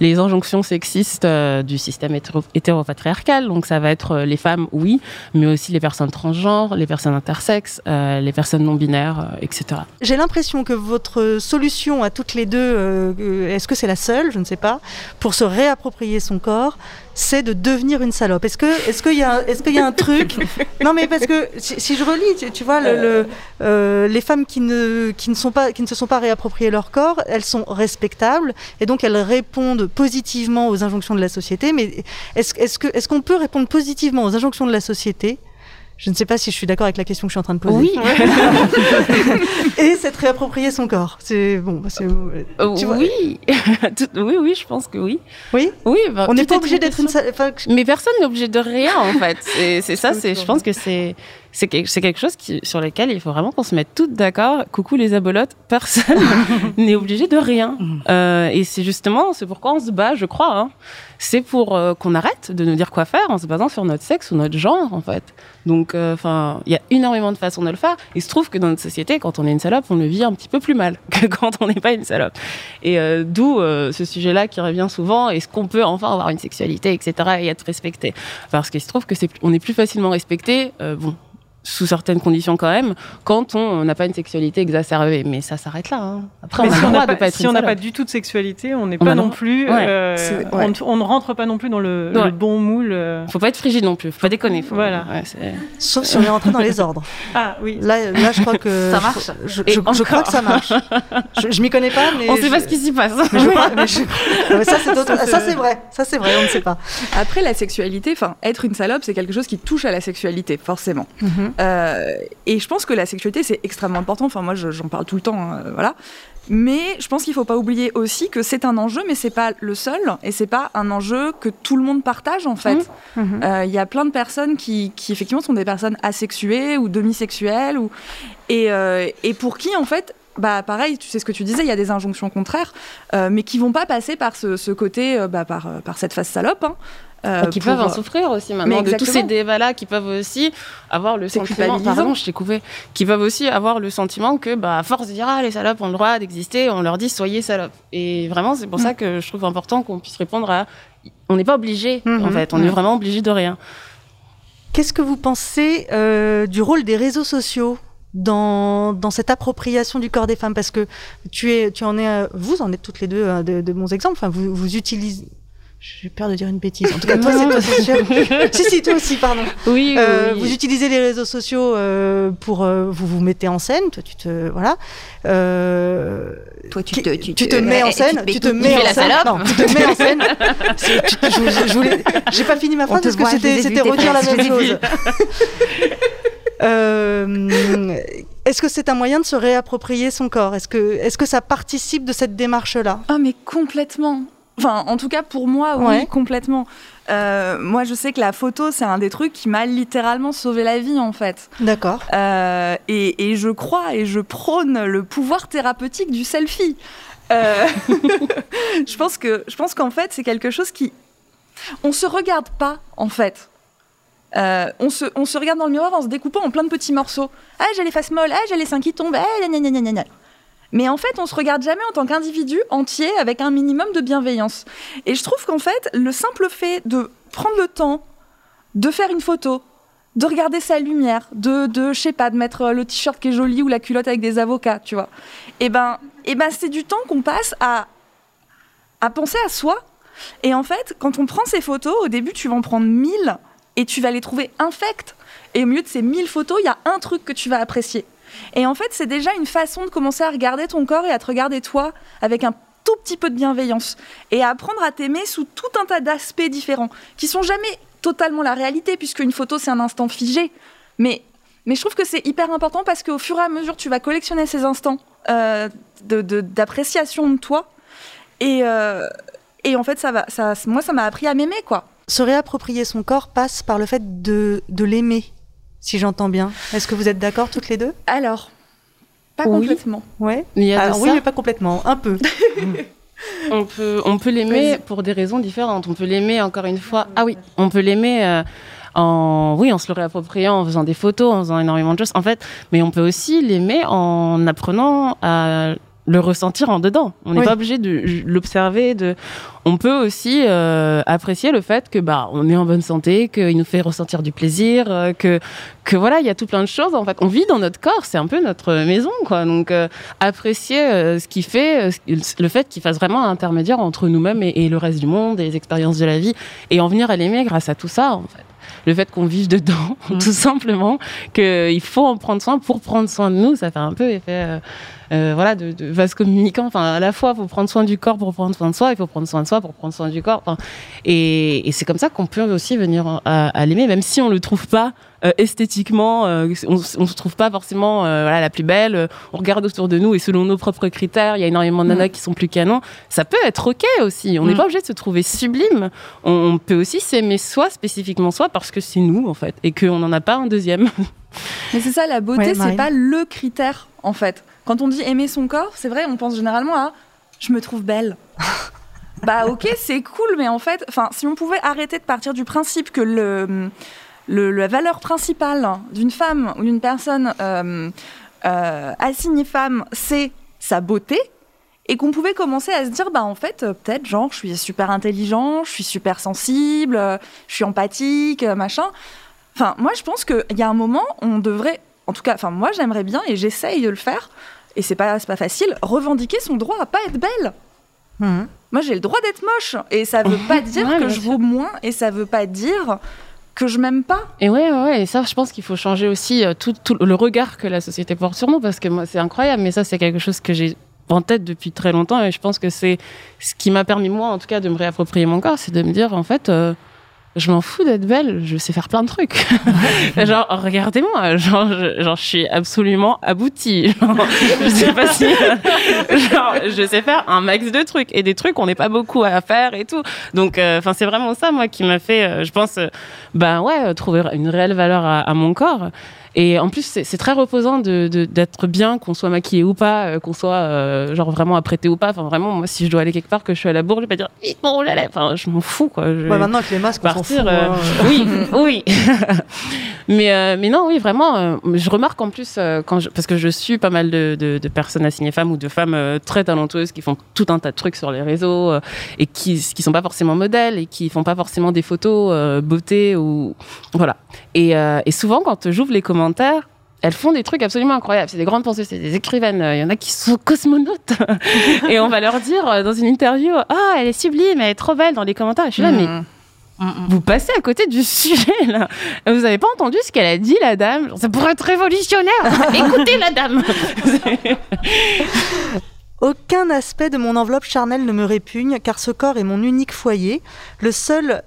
les injonctions sexistes du système hétéro- hétéropatriarcal. Donc, ça va être les femmes, oui, mais aussi les personnes transgenres, les personnes intersexes, les personnes non binaires, etc. J'ai l'impression que votre solution à toutes les deux, est-ce que c'est la seule, je ne sais pas, pour se réapproprier son corps, c'est de devenir une salope. Est-ce que, est-ce qu'il y a, est-ce qu'il y a un truc Non, mais parce que si, si je relis, tu, tu vois, le, le, euh, les femmes qui ne, qui ne sont pas, qui ne se sont pas réappropriées leur corps, elles sont respectables et donc elles répondent positivement aux injonctions de la société. Mais est-ce, est-ce que, est-ce qu'on peut répondre positivement aux injonctions de la société je ne sais pas si je suis d'accord avec la question que je suis en train de poser. Oui. et s'être réapproprié son corps. C'est bon. c'est- Euh, tu vois- oui. Oui, oui, je pense que oui. Oui. Oui. bah, On n'est pas obligé d'être une. enfin, Mais personne n'est obligé de rien en fait. C'est ça. C'est. Je pense que c'est c'est quelque, chose qui, sur lequel il faut vraiment qu'on se mette toutes d'accord. Coucou les abolotes, personne n'est obligé de rien. Euh, et c'est justement, c'est pourquoi on se bat, je crois. Hein. C'est pour euh, qu'on arrête de nous dire quoi faire en se basant sur notre sexe ou notre genre, en fait. Donc, euh, enfin, il y a énormément de façons de le faire. Il se trouve que dans notre société, quand on est une salope, on le vit un petit peu plus mal que quand on n'est pas une salope. Et d'où ce sujet-là qui revient souvent. Est-ce qu'on peut enfin avoir une sexualité, etc., et être respecté? Parce qu'il se trouve que c'est, on est plus facilement respecté. bon. Sous certaines conditions quand même, quand on n'a pas une sexualité exacerbée. Mais ça s'arrête là. hein. Après, Mais on a si on n'a pas, pas être si une on n'a salope. pas du tout de sexualité, on n'est pas non plus. Ouais. euh, on, ne rentre pas non plus dans le, bon moule. euh. Faut pas être frigide non plus. Faut pas déconner. Faut- Voilà. Sauf si on est rentré dans les ordres. Ah oui. Là, là je crois que. Ça marche. Je, Et je- je crois que ça marche. Je, je m'y connais pas, mais. On sait je- pas ce qui s'y passe. Mais je crois- mais je- Non, mais ça, c'est d'autres- Ça, ça, c'est- c'est vrai. Ça, c'est vrai, on ne sait pas. Après, la sexualité, enfin, être une salope, c'est quelque chose qui touche à la sexualité, forcément. Mhm. Euh, et je pense que la sexualité, c'est extrêmement important. Enfin, moi, je- j'en parle tout le temps, hein, voilà. Mais je pense qu'il faut pas oublier aussi que c'est un enjeu, mais c'est pas le seul, et c'est pas un enjeu que tout le monde partage en fait. Mhm. Euh, Il y a plein de personnes qui, qui, effectivement sont des personnes asexuées ou demisexuelles, ou et, euh, et pour qui en fait. Bah pareil, tu sais ce que tu disais, il y a des injonctions contraires, euh, mais qui vont pas passer par ce, ce côté, euh, bah, par, par cette phase salope. hein, euh, qui pour- peuvent en souffrir aussi maintenant, de tous ces débats-là, qui peuvent aussi avoir le sentiment, pardon, je t'ai coupé, qui peuvent aussi avoir le sentiment que, bah, à force de dire, ah, les salopes ont le droit d'exister, on leur dit, soyez salopes. Et vraiment, c'est pour ça que je trouve important qu'on puisse répondre à, on n'est pas obligé, en Mhm. fait, on est vraiment obligé de rien. Qu'est-ce que vous pensez euh, du rôle des réseaux sociaux dans, dans cette appropriation du corps des femmes? Parce que tu, es, tu en es, euh, vous en êtes toutes les deux euh, de, de bons exemples. Enfin, vous, vous utilisez. J'ai peur de dire une bêtise. En tout cas, toi, c'est toi, c'est sûr. si, si, toi aussi, pardon. Oui, oui, Euh, oui. Vous utilisez les réseaux sociaux euh, pour euh, vous vous mettez en scène. Toi, tu te voilà. Euh, Toi, tu te- tu tu te- mets en tu te scène. Tu te mets en la scène. salope. Non, tu te mets en scène. Je- je voulais- J'ai pas fini ma phrase parce que c'était c'était redire la même chose. Euh, Est-ce que c'est un moyen de se réapproprier son corps? Est-ce que, est que ça participe de cette démarche-là? Ah mais complètement. Enfin, en tout cas pour moi, oui, Ouais. complètement. Euh, moi, je sais que la photo, c'est un des trucs qui m'a littéralement sauvé la vie, en fait. D'accord. Euh, et, et je crois et je prône le pouvoir thérapeutique du selfie. Euh, je pense que, je pense qu'en fait, c'est quelque chose qui, on se regarde pas, en fait. Euh, on, se, on se regarde dans le miroir en se découpant en plein de petits morceaux. Ah, j'ai les faces molles, ah, j'ai les seins qui tombent, ah, gna, gna, gna, gna, gna. Mais en fait, on se regarde jamais en tant qu'individu entier avec un minimum de bienveillance. Et je trouve qu'en fait, le simple fait de prendre le temps de faire une photo, de regarder sa lumière, de, de je sais pas, de mettre euh, le t-shirt qui est joli ou la culotte avec des avocats, tu vois. Et ben, et ben c'est du temps qu'on passe à, à penser à soi. Et en fait, quand on prend ces photos, au début, tu vas en prendre 1000 et tu vas les trouver infectes. Et au milieu de ces 1000 photos, il y a un truc que tu vas apprécier. Et en fait, c'est déjà une façon de commencer à regarder ton corps et à te regarder toi avec un tout petit peu de bienveillance et à apprendre à t'aimer sous tout un tas d'aspects différents qui sont jamais totalement la réalité puisque une photo c'est un instant figé. Mais mais je trouve que c'est hyper important parce qu'au fur et à mesure tu vas collectionner ces instants euh, d'appréciation de, toi et euh, et en fait ça va ça moi ça m'a appris à m'aimer quoi. Se réapproprier son corps passe par le fait de l'aimer, si j'entends bien. Est-ce que vous êtes d'accord toutes les deux? Alors, pas Oui. complètement. Ouais. Il y a de Alors oui, mais pas complètement, un peu. On peut, on peut l'aimer pour des raisons différentes. On peut l'aimer, encore une fois. Ah oui, on peut l'aimer euh, en, oui, en se le réappropriant, en faisant des photos, en faisant énormément de choses. En fait, mais on peut aussi l'aimer en apprenant à le ressentir en dedans. On n'est Oui. pas obligé de l'observer. De... On peut aussi euh, apprécier le fait que bah on est en bonne santé, qu'il nous fait ressentir du plaisir, euh, que que voilà, il y a tout plein de choses. En fait, on vit dans notre corps, c'est un peu notre maison, quoi. Donc euh, apprécier ce qui fait, le fait qu'il fasse vraiment un intermédiaire entre nous-mêmes et, et le reste du monde, et les expériences de la vie, et en venir à l'aimer grâce à tout ça, en fait. Le fait qu'on vive dedans, tout simplement, qu'il faut en prendre soin pour prendre soin de nous, ça fait un peu effet. euh, euh, voilà, de, de vase communicant. Enfin, à la fois, il faut prendre soin du corps pour prendre soin de soi, il faut prendre soin de soi pour prendre soin du corps. Enfin, et, et c'est comme ça qu'on peut aussi venir à, à l'aimer, même si on le trouve pas esthétiquement, euh, on, on se trouve pas forcément euh, voilà, la plus belle. euh, On regarde autour de nous et selon nos propres critères, il y a énormément de nanas qui sont plus canons. Ça peut être ok aussi. On n'est Mm. pas obligé de se trouver sublime. On, on peut aussi s'aimer soi spécifiquement soi parce que c'est nous en fait et qu'on n'en a pas un deuxième. Mais c'est ça, la beauté, Ouais, c'est pas le critère, en fait. Quand on dit aimer son corps, c'est vrai, on pense généralement à je me trouve belle. bah ok, c'est cool, mais en fait, enfin, si on pouvait arrêter de partir du principe que le, le- la valeur principale d'une femme ou d'une personne euh, euh, assignée femme, c'est sa beauté, et qu'on pouvait commencer à se dire, bah en fait, peut-être, genre, je suis super intelligent, je suis super sensible, je suis empathique, machin. Enfin, moi, je pense qu'il y a un moment, on devrait, en tout cas, enfin, moi, j'aimerais bien, et j'essaye de le faire, et c'est pas, pas facile, revendiquer son droit à pas être belle. Moi, j'ai le droit d'être moche, et ça veut pas dire Ouais, que je vaux moins, et ça veut pas dire que je m'aime pas. Et ouais, ouais, et ça, je pense qu'il faut changer aussi euh, tout, tout le regard que la société porte sur nous, parce que moi, c'est incroyable, mais ça, c'est quelque chose que j'ai en tête depuis très longtemps, et je pense que c'est ce qui m'a permis, moi, en tout cas, de me réapproprier mon corps, c'est de me dire, en fait, euh, je m'en fous d'être belle, je sais faire plein de trucs. genre, regardez-moi, genre, je, genre, je suis absolument aboutie. Genre, je sais pas si, genre, je sais faire un max de trucs et des trucs, on n'est pas beaucoup à faire et tout. Donc, euh, enfin, c'est vraiment ça, moi, qui m'a fait, euh, je pense, euh, ben ouais, euh, trouver une réelle valeur à, à mon corps. Et en plus, c'est très reposant de- de- d'être bien, qu'on soit maquillé ou pas, euh, qu'on soit euh, genre vraiment apprêté ou pas. Enfin, vraiment, moi, si je dois aller quelque part, que je suis à la bourre, je vais pas dire, bon, là, là. Enfin, je m'en fous, quoi. Je Ouais, maintenant, avec les masques, on s'en euh, hein. Oui, oui. mais, euh, mais non, oui, vraiment. euh, je remarque en plus, quand je- parce que je suis pas mal de, de- de personnes assignées femmes ou de femmes très talentueuses qui font tout un tas de trucs sur les réseaux et qui, qui sont pas forcément modèles et qui font pas forcément des photos beauté ou. Voilà. Et, et souvent, quand j'ouvre les commentaires, elles font des trucs absolument incroyables. C'est des grandes penseuses, c'est des écrivaines. Il y en a qui sont cosmonautes. et on va leur dire dans une interview Ah, elle est sublime, elle est trop belle dans les commentaires. Et je suis là, mais vous passez à côté du sujet là. Vous avez pas entendu ce qu'elle a dit la dame? Ça pourrait être révolutionnaire. Écoutez la dame. Aucun aspect de mon enveloppe charnelle ne me répugne, car ce corps est mon unique foyer, le seul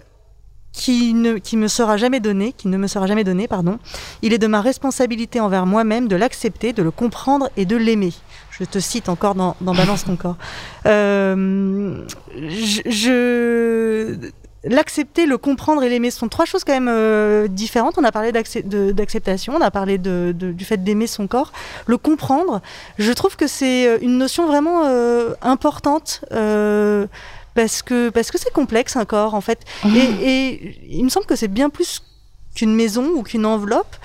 qui ne qui me sera jamais donné, qui ne me sera jamais donné, pardon. Il est de ma responsabilité envers moi-même de l'accepter, de le comprendre et de l'aimer. Je te cite encore dans, dans Balance ton corps. Euh, je, je- l'accepter, le comprendre et l'aimer. Sont trois choses quand même euh, différentes. On a parlé d'acceptation, on a parlé de- de- du fait d'aimer son corps. Le comprendre, je trouve que c'est euh, une notion vraiment euh, importante. euh, parce que parce que c'est complexe un corps en fait. Et, et il me semble que c'est bien plus qu'une maison ou qu'une enveloppe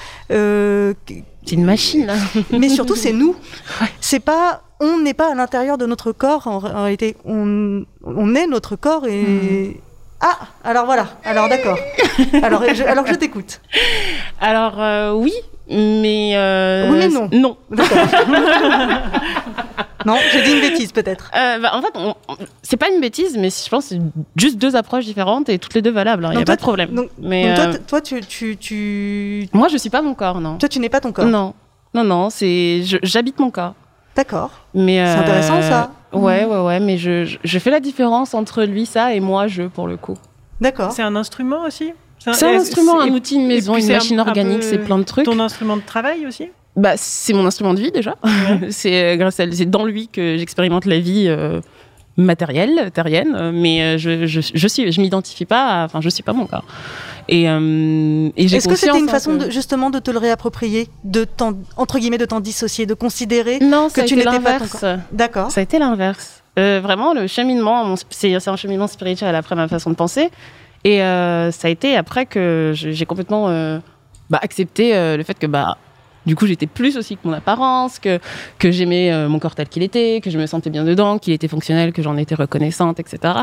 c'est une machine mais surtout c'est nous. C'est pas on n'est pas à l'intérieur de notre corps. En, en réalité on, on est notre corps et ah alors voilà alors d'accord alors je, alors je t'écoute Alors euh, oui, mais euh, Oui, mais non. Non. non, j'ai dit une bêtise peut-être. Euh, bah, en fait, on- on- c'est pas une bêtise, mais je pense que c'est juste deux approches différentes et toutes les deux valables. Il n'y a pas de problème. donc- mais donc toi, toi, tu, tu, tu moi, je suis pas mon corps, non. toi tu n'es pas ton corps Non, non, non. C'est je- j'habite mon corps. d'accord Mais C'est intéressant, ça. Ouais, ouais, ouais. Mais je, je, je fais la différence entre lui, ça, et moi, je, pour le coup. d'accord C'est un instrument aussi? C'est un instrument, un outil, une maison, une machine un organique, c'est plein de trucs. Ton instrument de travail aussi? Bah, c'est mon instrument de vie déjà. c'est euh, grâce à c'est dans lui que j'expérimente la vie euh, matérielle, terrienne. euh, Mais euh, je je je suis je m'identifie pas. Enfin, je suis pas mon corps. Et euh, et j'ai Est-ce que c'était une hein, façon que- de, justement de te le réapproprier, de t'en, entre guillemets de t'en dissocier, de considérer Non, que tu n'étais pas D'accord. Ça a été l'inverse. Euh, vraiment, le cheminement, c'est un cheminement spirituel après ma façon de penser. Et euh, ça a été après que j'ai complètement bah, accepté le fait que bah, du coup j'étais plus aussi que mon apparence, que, que j'aimais euh, mon corps tel qu'il était, que je me sentais bien dedans, qu'il était fonctionnel, que j'en étais reconnaissante, etc.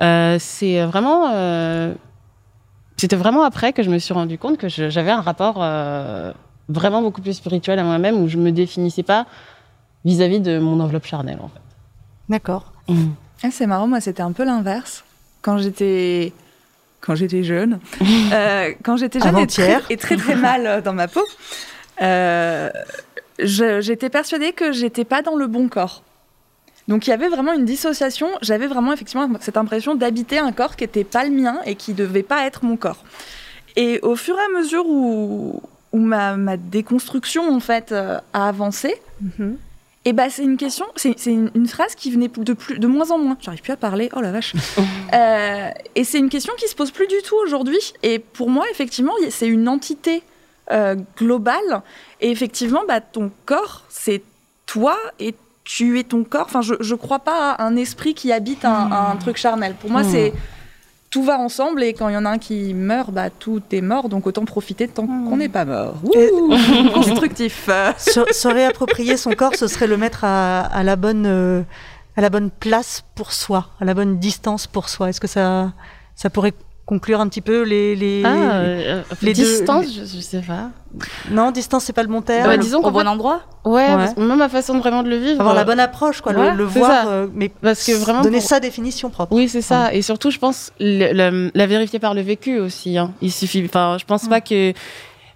Euh, c'est vraiment. euh, c'était vraiment après que je me suis rendu compte que j'avais un rapport vraiment beaucoup plus spirituel à moi-même où je me définissais pas vis-à-vis de mon enveloppe charnelle en fait. D'accord. Ah, c'est marrant, moi c'était un peu l'inverse. Quand j'étais quand j'étais jeune, euh, quand j'étais jeune et très, et très très mal dans ma peau, euh, j'étais persuadée que j'étais pas dans le bon corps. Donc il y avait vraiment une dissociation. J'avais vraiment effectivement cette impression d'habiter un corps qui n'était pas le mien et qui devait pas être mon corps. Et au fur et à mesure où, où ma, ma déconstruction en fait euh, a avancé, et bah c'est une question, c'est une, une phrase qui venait de plus, de moins en moins. J'arrive plus à parler. Oh la vache. Euh, et c'est une question qui se pose plus du tout aujourd'hui. Et pour moi, effectivement, c'est une entité euh, globale. Et effectivement, bah, ton corps, c'est toi et tu es ton corps. Enfin, je, je crois pas à un esprit qui habite un, un truc charnel. Pour moi, Hmm. c'est tout va ensemble et quand il y en a un qui meurt, bah, tout est mort. Donc autant profiter tant qu'on n'est pas mort. Ouh, constructif. se, se réapproprier son corps, ce serait le mettre à, à la bonne, euh, à la bonne place pour soi, à la bonne distance pour soi. Est-ce que ça, ça pourrait conclure un petit peu les, les, Ah, euh, les deux- distance, je, je sais pas. Non, distance, c'est pas le bon terme. Bah, disons au bon endroit Ouais, Ouais. parce ma façon de vraiment de le vivre. Avoir la euh, bonne approche, quoi, le- ouais, le, c'est voir, ça. euh, mais Parce que vraiment donner pour- sa définition propre. Oui, c'est ça. Et surtout, je pense le- le- la vérifier par le vécu aussi. hein. Il suffit. Enfin, je pense pas que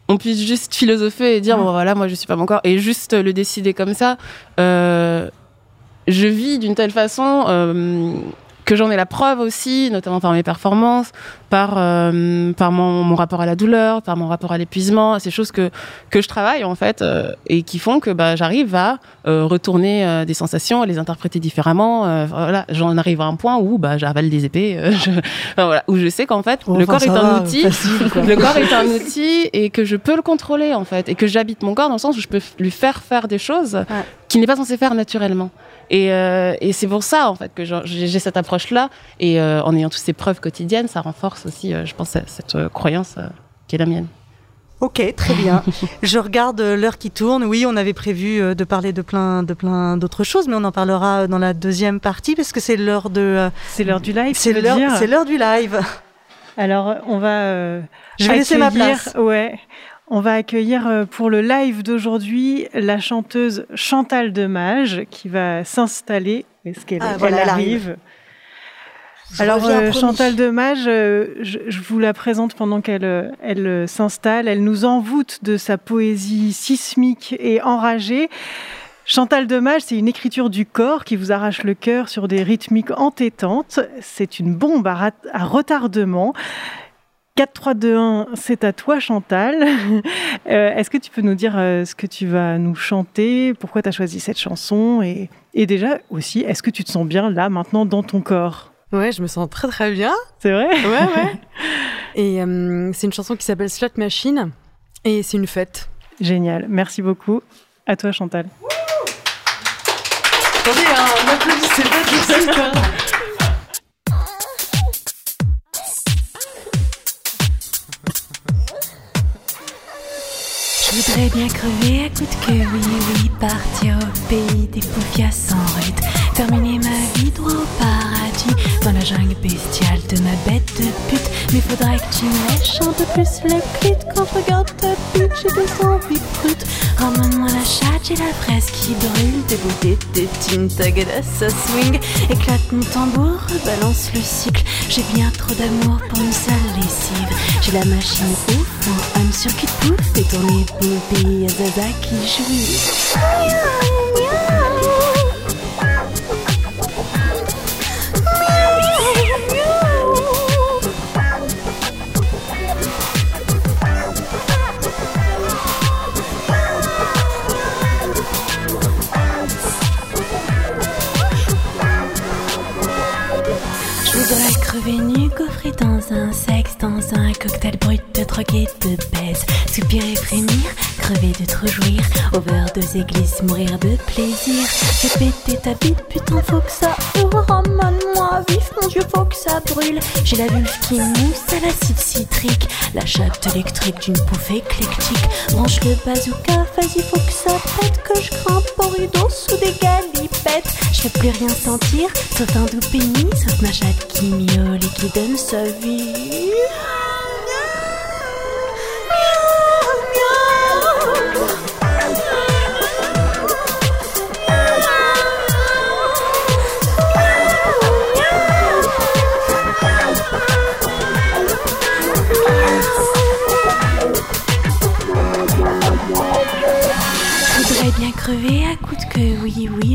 on puisse juste philosopher et dire bon voilà, moi je suis pas mon corps et juste le décider comme ça. Euh, je vis d'une telle façon. Que j'en ai la preuve aussi, notamment par mes performances, par, euh, par mon, mon rapport à la douleur, par mon rapport à l'épuisement, ces choses que, que je travaille en fait euh, et qui font que bah, j'arrive à euh, retourner des sensations, à les interpréter différemment. voilà, j'en arrive à un point où bah, j'avale des épées, je- enfin, voilà, où je sais qu'en fait Oh, le corps est un va, outil, facile, le corps est un outil et que je peux le contrôler en fait et que j'habite mon corps dans le sens où je peux lui faire faire des choses qu'il n'est pas censé faire naturellement. Et, euh, et c'est pour ça en fait que j'ai cette approche-là et euh, en ayant toutes ces preuves quotidiennes, ça renforce aussi, euh, je pense, cette- euh, croyance euh, qui est la mienne. Ok, très bien. Je regarde l'heure qui tourne. Oui, on avait prévu de parler de plein, de plein d'autres choses, mais on en parlera dans la deuxième partie parce que c'est l'heure de. euh, C'est l'heure du live. C'est l'heure, c'est l'heure du live. Alors, on va. euh, Je vais laisser ma place. Ouais. On va accueillir euh, pour le live d'aujourd'hui la chanteuse Chantal Demage qui va s'installer. Est-ce qu'elle Ah, voilà, arrive Je Alors, euh. Chantal Demage, euh, je, je vous la présente pendant qu'elle euh, elle s'installe. Elle nous envoûte de sa poésie sismique et enragée. Chantal Demage, c'est une écriture du corps qui vous arrache le cœur sur des rythmiques entêtantes. C'est une bombe à retardement. 4, 3, 2, 1, c'est à toi Chantal. Euh, Est-ce que tu peux nous dire euh, ce que tu vas nous chanter? Pourquoi tu as choisi cette chanson? Et, et déjà aussi, est-ce que tu te sens bien là, maintenant, dans ton corps? Ouais, je me sens très très bien. C'est vrai? Ouais, ouais. Et euh, c'est une chanson qui s'appelle Slot Machine. Et c'est une fête. Génial, merci beaucoup. À toi Chantal. Attendez, hein, on applaudissez pas tout seul, voudrais bien crever à coups de queue, oui, oui, partir au pays des poufias sans rude. Terminer ma vie droit au paradis, dans la jungle bestiale de ma bête de pute. Mais faudrait que tu lèches un peu plus le clit quand je regarde ta pute, j'ai des envies brutes. Ramène-moi la chatte, j'ai la fraise qui brûle, beautés de tétines, tagada, ça swing. Éclate mon tambour, balance le cycle. J'ai bien trop d'amour pour une sale lessive. J'ai la machine ouf, un homme sur qui pouf, et tourner Bobby à Zaza qui jouit. Dans un sexe, dans un cocktail brut de drogue et de baise. Soupirer, frémir, crever de trop jouir. Overdose église, mourir de plaisir. Fais péter ta bite, putain, faut que ça ouvre. Ramène-moi vif, mon dieu, faut que ça brûle. J'ai la vulve qui mousse à l'acide citrique. La chatte électrique d'une pouffe éclectique. Branche le bazooka, vas-y, faut que ça pète. Que je grimpe au rideau sous des galipettes. Je veux plus rien sentir, sauf un doux pénis, sauf ma chatte qui miaule et qui donne sa vie.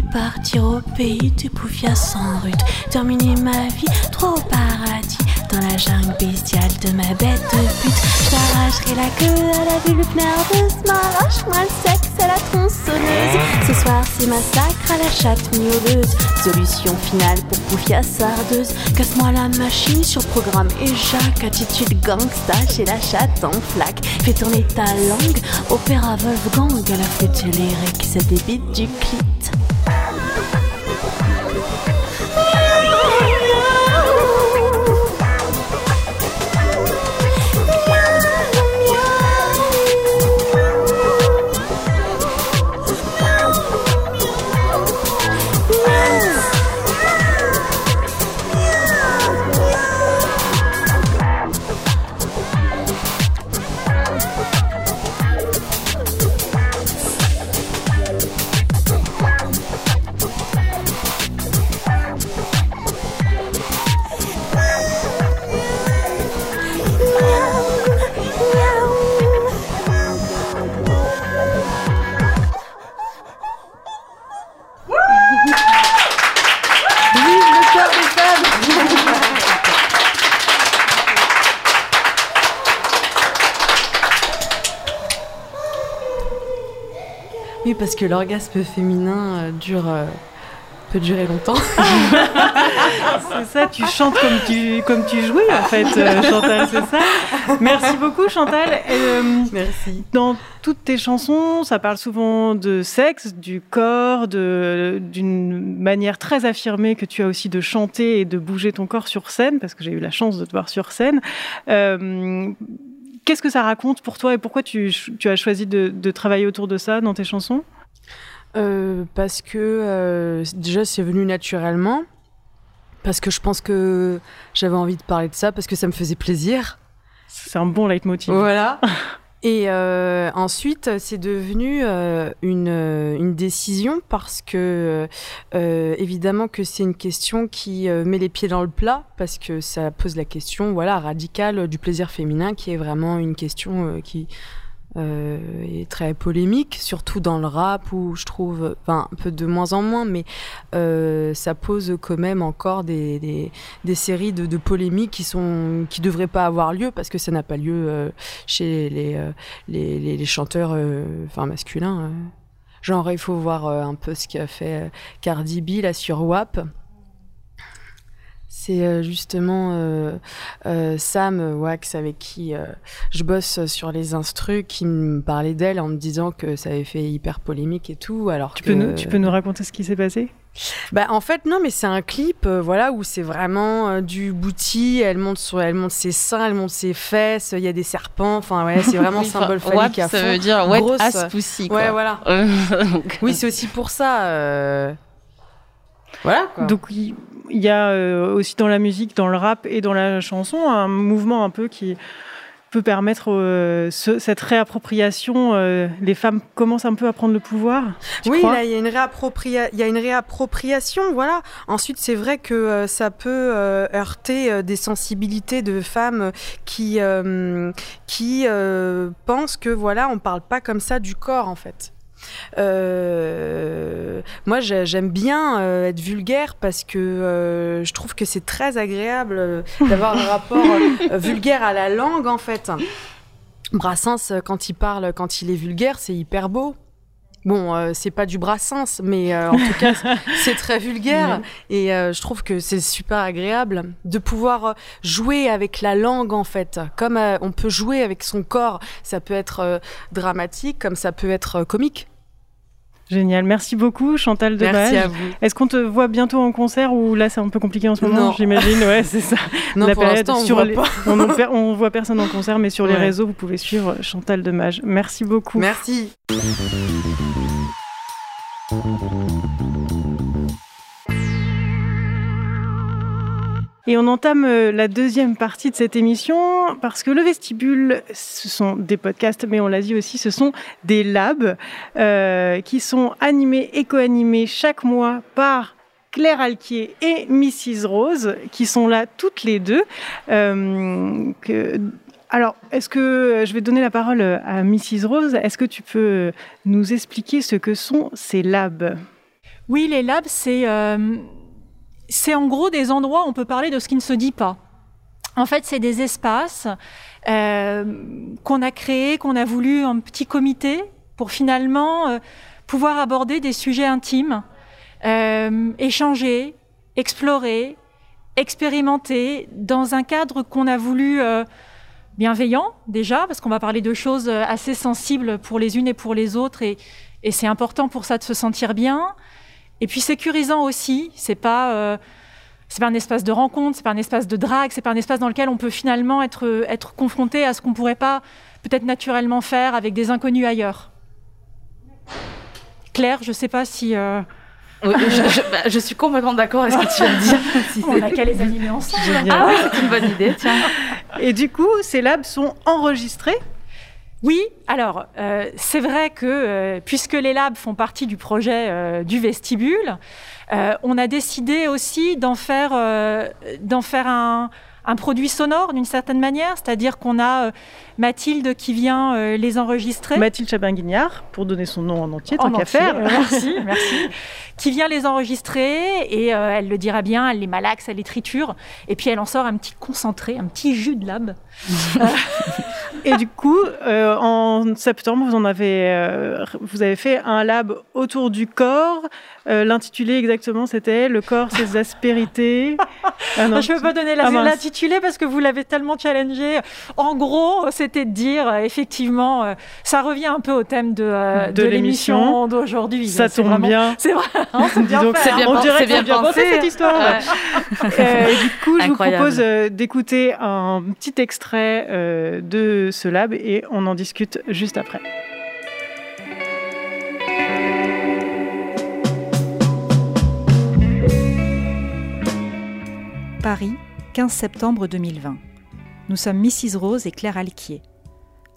Partir au pays du Poufia sans rude, terminer ma vie trop paradis dans la jungle bestiale de ma bête de pute. J'arracherai la queue à la vulve nerveuse, m'arrache-moi le sexe à la tronçonneuse. Ce soir, c'est massacre à la chatte miauleuse. Solution finale pour Poufia sardeuse. Casse-moi la machine sur programme et. Attitude gangsta chez la chatte en flaque. Fais tourner ta langue, opéra Wolfgang à la flûte lyrique, ça débite du clit. Parce que l'orgasme féminin euh, dure, euh, peut durer longtemps. C'est ça, tu chantes comme tu, comme tu jouais en fait, euh, Chantal, c'est ça? Merci beaucoup Chantal. Euh, Merci. Dans toutes tes chansons, ça parle souvent de sexe, du corps, d'une manière très affirmée que tu as aussi de chanter et de bouger ton corps sur scène, parce que j'ai eu la chance de te voir sur scène. Euh, Qu'est-ce que ça raconte pour toi et pourquoi tu, tu as choisi de, de travailler autour de ça dans tes chansons? Euh, parce que euh, déjà c'est venu naturellement. Parce que je pense que j'avais envie de parler de ça parce que ça me faisait plaisir. C'est un bon leitmotiv. Voilà. Et euh, ensuite, c'est devenu euh, une, euh, une décision parce que, euh, évidemment, que c'est une question qui euh, met les pieds dans le plat parce que ça pose la question, voilà, radicale du plaisir féminin, qui est vraiment une question euh, qui euh, est très polémique, surtout dans le rap où je trouve, enfin, un peu de moins en moins, mais euh, ça pose quand même encore des, des, des séries de, de polémiques qui sont qui devraient pas avoir lieu parce que ça n'a pas lieu euh, chez les, euh, les, les, les chanteurs enfin masculins. euh. Genre, il faut voir un peu ce qu'a fait Cardi B là sur WAP. C'est euh, justement euh, euh, Sam Wax avec qui euh, je bosse sur les instrus qui me parlait d'elle en me disant que ça avait fait hyper polémique et tout. Alors Tu que peux, nous, tu peux nous raconter ce qui s'est passé? Bah en fait non mais c'est un clip euh, voilà où c'est vraiment euh, du booty, elle monte sur elle monte ses seins, elle monte ses fesses, il y a des serpents, enfin ouais, c'est vraiment Oui, symbole phallique WAP, à ça fond. veut dire wet Grosse, ass Ouais, voilà. Donc, oui, c'est aussi pour ça euh, Voilà quoi. Donc il y a euh, aussi dans la musique, dans le rap et dans la chanson un mouvement un peu qui peut permettre euh, ce- cette réappropriation. euh, les femmes commencent un peu à prendre le pouvoir. oui, là, il y a une réappropria- il y a une réappropriation, voilà. Ensuite, c'est vrai que euh, ça peut euh, heurter euh, des sensibilités de femmes qui euh, qui euh, pensent que voilà, on parle pas comme ça du corps, en fait. Euh, moi, j'ai- j'aime bien euh, être vulgaire parce que euh, je trouve que c'est très agréable d'avoir un rapport vulgaire à la langue, en fait. Brassens, quand il parle, quand il est vulgaire, c'est hyper beau. Bon, euh, c'est pas du Brassens, mais euh, en tout cas, c'est très vulgaire. Et euh, je trouve que c'est super agréable de pouvoir jouer avec la langue, en fait. Comme on peut jouer avec son corps. Ça peut être dramatique, comme ça peut être comique. Génial, merci beaucoup Chantal Debage. Merci à vous. Est-ce qu'on te voit bientôt en concert ou là c'est un peu compliqué en ce moment. J'imagine, ouais, c'est ça. Non, pour l'instant, on sur voit les- pas. on, on voit personne en concert, mais sur les réseaux, vous pouvez suivre Chantal Demage. Merci beaucoup. Merci. Et on entame euh, la deuxième partie de cette émission parce que le vestibule, ce sont des podcasts, mais on l'a dit aussi, ce sont des labs euh, qui sont animés et co-animés chaque mois par Claire Alquier et Mrs Rose, qui sont là toutes les deux. Euh, Alors, est-ce que je vais donner la parole à Mrs. Rose Est-ce que tu peux nous expliquer ce que sont ces labs? Oui, les labs, c'est c'est en gros des endroits où on peut parler de ce qui ne se dit pas. En fait, c'est des espaces euh, qu'on a créés, qu'on a voulu en petit comité pour finalement euh, pouvoir aborder des sujets intimes, euh, échanger, explorer, expérimenter dans un cadre qu'on a voulu bienveillant déjà, parce qu'on va parler de choses assez sensibles pour les unes et pour les autres, et, et c'est important pour ça de se sentir bien. Et puis sécurisant aussi, c'est pas euh, c'est pas un espace de rencontre, c'est pas un espace de drague, c'est pas un espace dans lequel on peut finalement être être confronté à ce qu'on pourrait pas peut-être naturellement faire avec des inconnus ailleurs. Claire, je sais pas si euh, Oui, je, je- bah, je suis complètement d'accord avec ce que tu viens de dire. Si on a qu'à les animer ensemble. Ah oui, c'est une bonne idée, tiens. Et du coup, ces labs sont enregistrés Oui, alors euh, c'est vrai que euh, puisque les labs font partie du projet euh, du vestibule, on a décidé aussi d'en faire, d'en faire un, produit sonore d'une certaine manière, c'est-à-dire qu'on a Mathilde qui vient euh, les enregistrer. Mathilde Chabin-Guignard, pour donner son nom en entier, En tant qu'à faire. euh, merci, merci. Qui vient les enregistrer et euh, elle le dira bien, elle les malaxe, elle les triture et puis elle en sort un petit concentré, un petit jus de lab. Et du coup, euh, en septembre, vous en avez, vous avez fait un lab autour du corps. L'intitulé exactement, c'était Le corps, ses aspérités. Ah non, je ne peux pas donner Ah l'intitulé parce que vous l'avez tellement challengé. En gros, c'était de dire, euh, effectivement, euh, ça revient un peu au thème de, euh, De de l'émission. d'aujourd'hui. Ça vraiment- bien. C'est vrai, hein, c'est bien donc, fait, c'est hein. bien On dirait bien pensé, cette histoire. Ouais. Euh, et du coup, je vous propose euh, d'écouter un petit extrait euh, de ce lab et on en discute juste après. Paris, 15 septembre 2020. Nous sommes Mrs. Rose et Claire Alquier.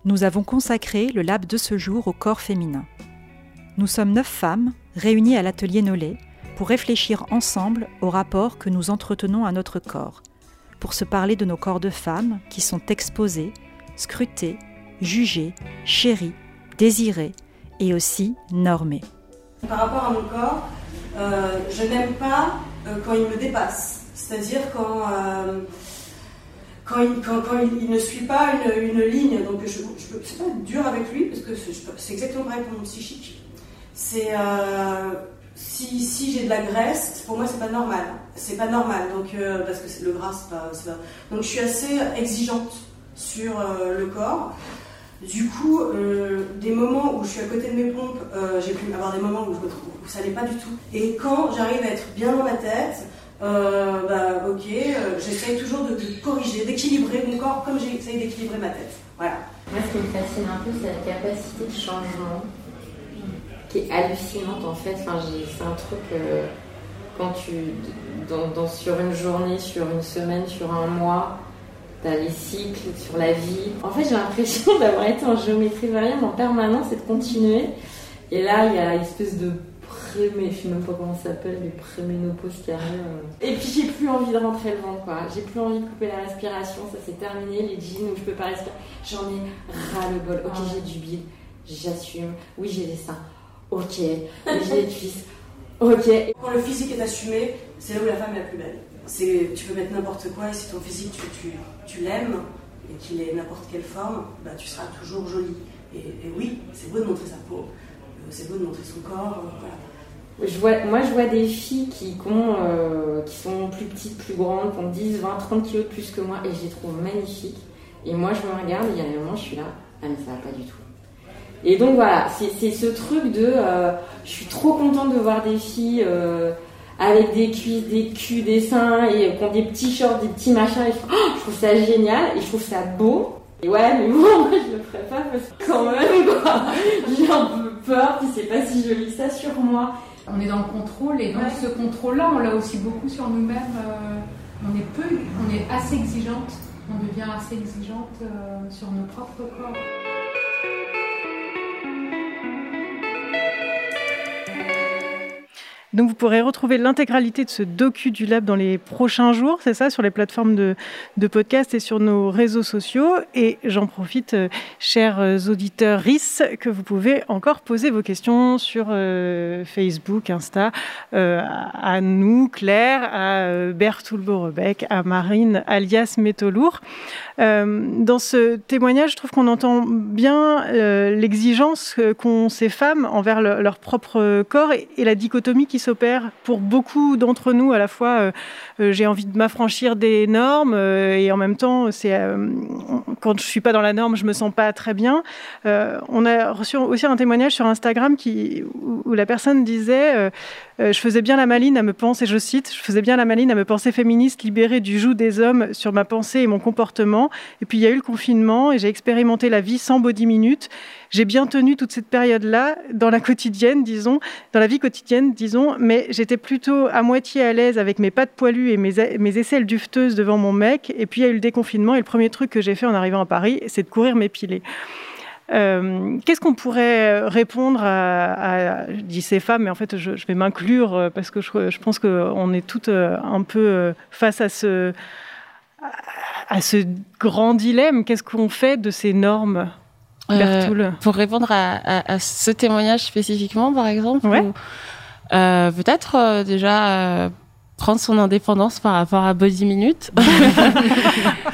Nous avons consacré le lab de ce jour au corps féminin. Nous sommes neuf femmes réunies à l'atelier Nollet pour réfléchir ensemble au rapport que nous entretenons à notre corps, pour se parler de nos corps de femmes qui sont exposés, scrutés, jugés, chéris, désirés et aussi normés. Par rapport à mon corps, euh, je n'aime pas euh, quand il me dépasse. C'est-à-dire quand, euh, quand, il, ne suit pas une, ligne. Donc je, je c'est pas dur avec lui, parce que c'est, exactement pareil pour mon psychique. C'est euh, si, j'ai de la graisse, pour moi c'est pas normal. C'est pas normal. Donc euh, parce que le gras, c'est pas, pas- Donc je suis assez exigeante sur euh, le corps. Du coup, des moments où je suis à côté de mes pompes, j'ai pu avoir des moments où, où ça n'allait pas du tout. Et quand j'arrive à être bien dans ma tête, euh, bah ok, euh, j'essaye toujours de, corriger, d'équilibrer mon corps comme j'essaye d'équilibrer ma tête. Voilà. Moi, ce qui me fascine un peu, c'est la capacité de changement qui est hallucinante en fait. Enfin, c'est un truc euh, quand tu, dans, sur une journée, sur une semaine, sur un mois, t'as les cycles, sur la vie. En fait, j'ai l'impression d'avoir été en géométrie variable en permanence et de continuer. Et là, il y a l'espèce de pré, je sais même pas comment ça s'appelle, les préménopause qui arrive. euh. Et puis j'ai plus envie de rentrer le ventre, quoi. J'ai plus envie de couper la respiration, ça c'est terminé. Les jeans où je peux pas respirer, j'en ai ras le bol. Ok, j'ai du bide, j'assume. Oui, j'ai des seins. Ok, j'ai des cuisses. Ok. Quand le physique est assumé, c'est là où la femme est la plus belle. C'est, tu peux mettre n'importe quoi et si ton physique tu, tu, tu l'aimes et qu'il ait n'importe quelle forme, bah, tu seras toujours jolie. Et, et oui, c'est beau de montrer sa peau, c'est beau de montrer son corps, euh. Je vois, moi, je vois des filles qui, qui euh, sont plus petites, plus grandes, qui ont 10, 20, 30 kilos de plus que moi, et je les trouve magnifiques. Et moi, je me regarde, et il y a un moment, je suis là, ah, mais ça va pas du tout. Et donc, voilà, c'est ce truc de. euh, je suis trop contente de voir des filles euh, avec des cuisses, des culs, des seins, et qui ont des petits shorts, des petits machins, et je, oh, je trouve ça génial, et je trouve ça beau. Et ouais, mais bon, moi, je le ferai pas, parce que quand même, quoi, j'ai peur, je sais pas si je lis ça sur moi. On est dans le contrôle et donc ce contrôle-là, on l'a aussi beaucoup sur nous-mêmes. euh, on est peu, on est assez exigeante, on devient assez exigeante euh, sur nos propres corps. Donc vous pourrez retrouver l'intégralité de ce docu du lab dans les prochains jours, c'est ça, sur les plateformes de, podcast et sur nos réseaux sociaux. Et j'en profite, euh, chers auditeurs RIS, que vous pouvez encore poser vos questions sur euh, Facebook, Insta, euh, à nous, Claire, à euh, Bertoul Borebec, à Marine, alias Métolour. Dans ce témoignage, je trouve qu'on entend bien l'exigence qu'ont ces femmes envers le- leur propre corps et, et la dichotomie qui s'opère pour beaucoup d'entre nous. À la fois, euh, euh, j'ai envie de m'affranchir des normes euh, et en même temps, c'est quand je suis pas dans la norme, je me sens pas très bien. On a reçu aussi un témoignage sur Instagram qui, où, la personne disait Je faisais bien la maline à me penser, je cite, je faisais bien la maline à me penser féministe, libérée du joug des hommes sur ma pensée et mon comportement. Et puis il y a eu le confinement et j'ai expérimenté la vie sans body minute. J'ai bien tenu toute cette période-là dans la quotidienne, disons, dans la vie quotidienne, disons, mais j'étais plutôt à moitié à l'aise avec mes pattes poilues et mes, mes aisselles dufteuses devant mon mec. Et puis il y a eu le déconfinement et le premier truc que j'ai fait en arrivant à Paris, c'est de courir m'épiler. Euh, Qu'est-ce qu'on pourrait répondre à, à- je dis ces femmes, mais en fait je, je vais m'inclure euh, parce que je, je pense qu'on est toutes euh, un peu euh, face à ce, à ce grand dilemme. Qu'est-ce qu'on fait de ces normes Euh, pour répondre à, à- à ce témoignage spécifiquement, par exemple, ou, euh, peut-être euh, déjà euh, prendre son indépendance par rapport à Body Minute.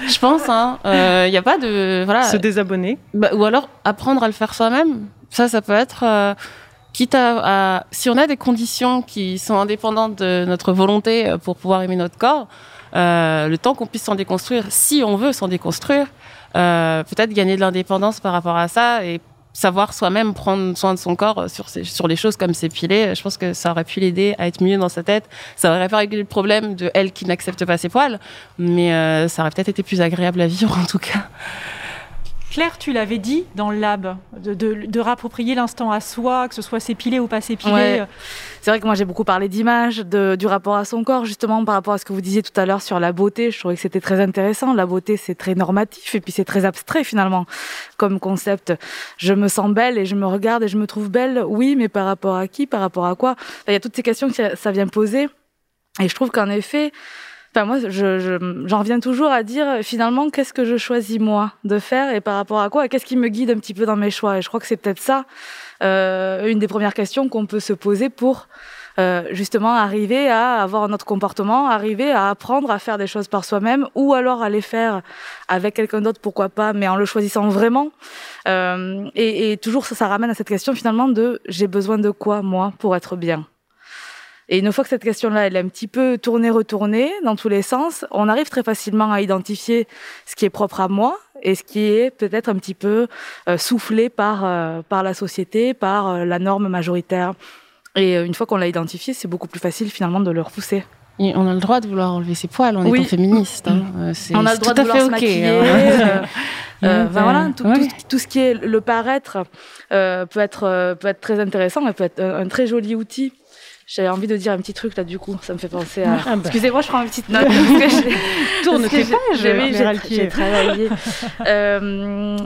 Je pense, hein. Il n'y a pas de voilà. Se désabonner. Bah, ou alors apprendre à le faire soi-même. Ça, ça peut être. Quitte à, à- si on a des conditions qui sont indépendantes de notre volonté pour pouvoir aimer notre corps, le temps qu'on puisse s'en déconstruire, si on veut s'en déconstruire, peut-être gagner de l'indépendance par rapport à ça et savoir soi-même prendre soin de son corps sur, ces- sur les choses comme s'épiler. Je pense que ça aurait pu l'aider à être mieux dans sa tête. Ça aurait pas réglé le problème de elle qui n'accepte pas ses poils, mais euh, ça aurait peut-être été plus agréable à vivre en tout cas. Claire, tu l'avais dit dans le lab, de, de, rapproprier l'instant à soi, que ce soit s'épiler ou pas s'épiler. C'est vrai que moi j'ai beaucoup parlé d'image, du rapport à son corps, justement par rapport à ce que vous disiez tout à l'heure sur la beauté. Je trouvais que c'était très intéressant. La beauté c'est très normatif et puis c'est très abstrait finalement comme concept. Je me sens belle et je me regarde et je me trouve belle. Oui, mais par rapport à qui? Par rapport à quoi? Il y a toutes ces questions que ça vient poser. Et je trouve qu'en effet, Enfin, moi, je, je- j'en reviens toujours à dire finalement qu'est-ce que je choisis moi de faire et par rapport à quoi? Et qu'est-ce qui me guide un petit peu dans mes choix? Et je crois que c'est peut-être ça euh, une des premières questions qu'on peut se poser pour euh, justement arriver à avoir notre comportement, arriver à apprendre à faire des choses par soi-même ou alors à les faire avec quelqu'un d'autre, pourquoi pas, mais en le choisissant vraiment. Euh, et, et toujours ça, ça ramène à cette question finalement de j'ai besoin de quoi moi pour être bien? Et une fois que cette question-là, elle est un petit peu tournée, retournée dans tous les sens, on arrive très facilement à identifier ce qui est propre à moi et ce qui est peut-être un petit peu euh, soufflé par, euh, par la société, par euh, la norme majoritaire. Et une fois qu'on l'a identifié, c'est beaucoup plus facile finalement de le repousser. Et on a le droit de vouloir enlever ses poils en Oui. étant féministe. hein. On a le droit de vouloir fait se maquiller. hein. euh, ben voilà, tout, ouais. tout, tout ce qui est le paraître euh, peut être euh, peut être très intéressant et peut être un, un très joli outil. J'avais envie de dire un petit truc là du coup, ça me fait penser à. Ah bah. Excusez-moi, je prends une petite note. parce que j'ai- Tourne tes pages, j'ai- travaillé. Euh,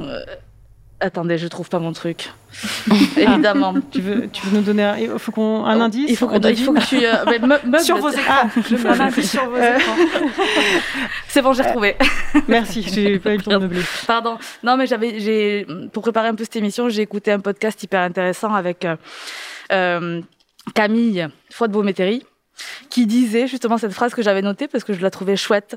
Attendez, je trouve pas mon truc. Évidemment. Tu veux, tu veux nous donner un, il faut qu'on, un indice Il faut, qu'on- il faut que tu. euh, mais me- meuble- Sur vos écrans. Ah, Je mets un indice sur vos Euh, écrans. C'est bon, j'ai retrouvé. Merci, j'ai pas eu le temps de meubler. Pardon. Non, mais j'avais, j'ai, pour préparer un peu cette émission, j'ai écouté un podcast hyper intéressant avec euh, euh, Camille Fouad-Beauméteri qui disait justement cette phrase que j'avais notée parce que je la trouvais chouette,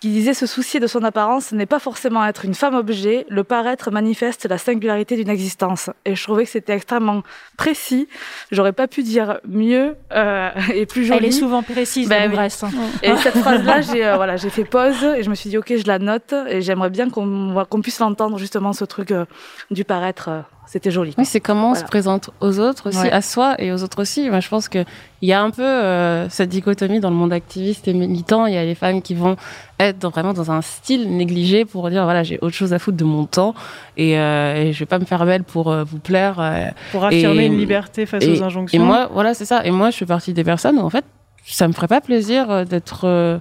qui disait se soucier de son apparence n'est pas forcément être une femme objet, le paraître manifeste la singularité d'une existence. Et je trouvais que c'était extrêmement précis. J'aurais pas pu dire mieux euh, et plus joli. Elle est souvent précise, Ben oui. Bresse. Et cette phrase-là, j'ai euh, voilà, j'ai fait pause et je me suis dit ok, je la note et j'aimerais bien qu'on puisse l'entendre justement ce truc euh, du paraître. C'était joli. quoi. Oui, c'est comment on se présente aux autres aussi, Ouais. à soi et aux autres aussi. Moi, je pense que il y a un peu euh, cette dichotomie dans le monde activiste et militant. Il y a les femmes qui vont être dans- vraiment dans un style négligé pour dire voilà, j'ai autre chose à foutre de mon temps et, euh, et je vais pas me faire belle pour euh, vous plaire. euh, Pour affirmer et- une liberté face et- aux injonctions. Et moi, voilà, c'est ça. Et moi, je fais partie des personnes où en fait, ça me ferait pas plaisir d'être euh,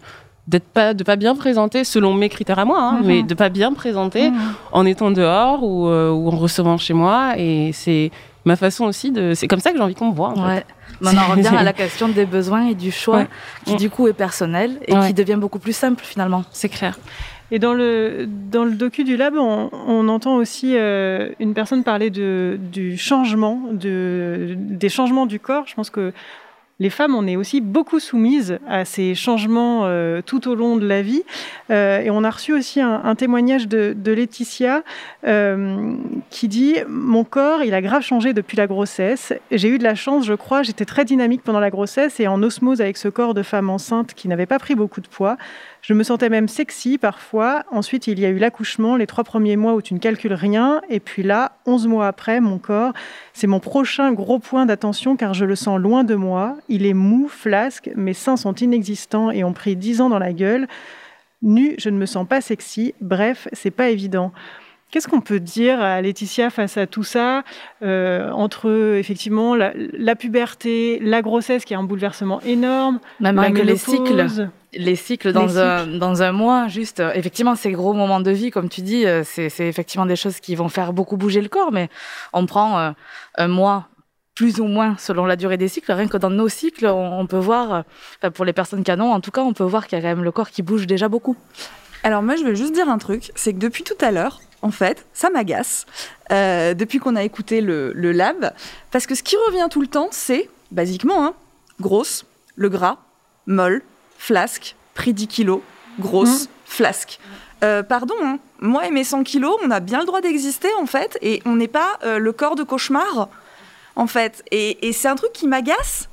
d'être pas de pas bien présenter selon mes critères à moi hein, Mhm. mais de pas bien présenter Mhm. en étant dehors ou, euh, ou en recevant chez moi et c'est ma façon aussi de. C'est comme ça que j'ai envie qu'on me voit. En Ouais. fait. Mais on en revient à la question des besoins et du choix, Ouais. qui du coup est personnel et Ouais. qui devient beaucoup plus simple finalement. C'est clair. Et dans le, dans le docu du lab, on, on entend aussi euh, une personne parler de, du changement, de, des changements du corps. Je pense que les femmes, on est aussi beaucoup soumises à ces changements euh, tout au long de la vie. Euh, et on a reçu aussi un, un témoignage de, de Laetitia euh, qui dit Mon corps, il a grave changé depuis la grossesse. J'ai eu de la chance, je crois. J'étais très dynamique pendant la grossesse et en osmose avec ce corps de femme enceinte qui n'avait pas pris beaucoup de poids. Je me sentais même sexy parfois. Ensuite, il y a eu l'accouchement, les trois premiers mois où tu ne calcules rien. Et puis là, 11 mois après, mon corps, c'est mon prochain gros point d'attention car je le sens loin de moi. Il est mou, flasque, mes seins sont inexistants et ont pris 10 ans dans la gueule. Nu, je ne me sens pas sexy. Bref, c'est pas évident. Qu'est-ce qu'on peut dire à Laetitia face à tout ça, euh, entre effectivement la, la puberté, la grossesse qui est un bouleversement énorme, Même la que les cycles. Les cycles dans, Les Un, dans un mois, juste, euh, effectivement, ces gros moments de vie, comme tu dis, euh, c'est effectivement des choses qui vont faire beaucoup bouger le corps, mais on prend euh, un mois plus ou moins selon la durée des cycles. Rien que dans nos cycles, on, on peut voir, euh, enfin, pour les personnes canons, en tout cas, on peut voir qu'il y a quand même le corps qui bouge déjà beaucoup. Alors moi, je veux juste dire un truc, c'est que depuis tout à l'heure, en fait, ça m'agace, euh, depuis qu'on a écouté le, le lab, parce que ce qui revient tout le temps, c'est, basiquement, hein, grosse, le gras, molle, flasque, pris 10 kilos, grosse, flasque. Euh, pardon, hein, moi et mes 100 kilos, on a bien le droit d'exister, en fait, et on n'est pas euh, le corps de cauchemar, en fait. Et, et c'est un truc qui m'agace,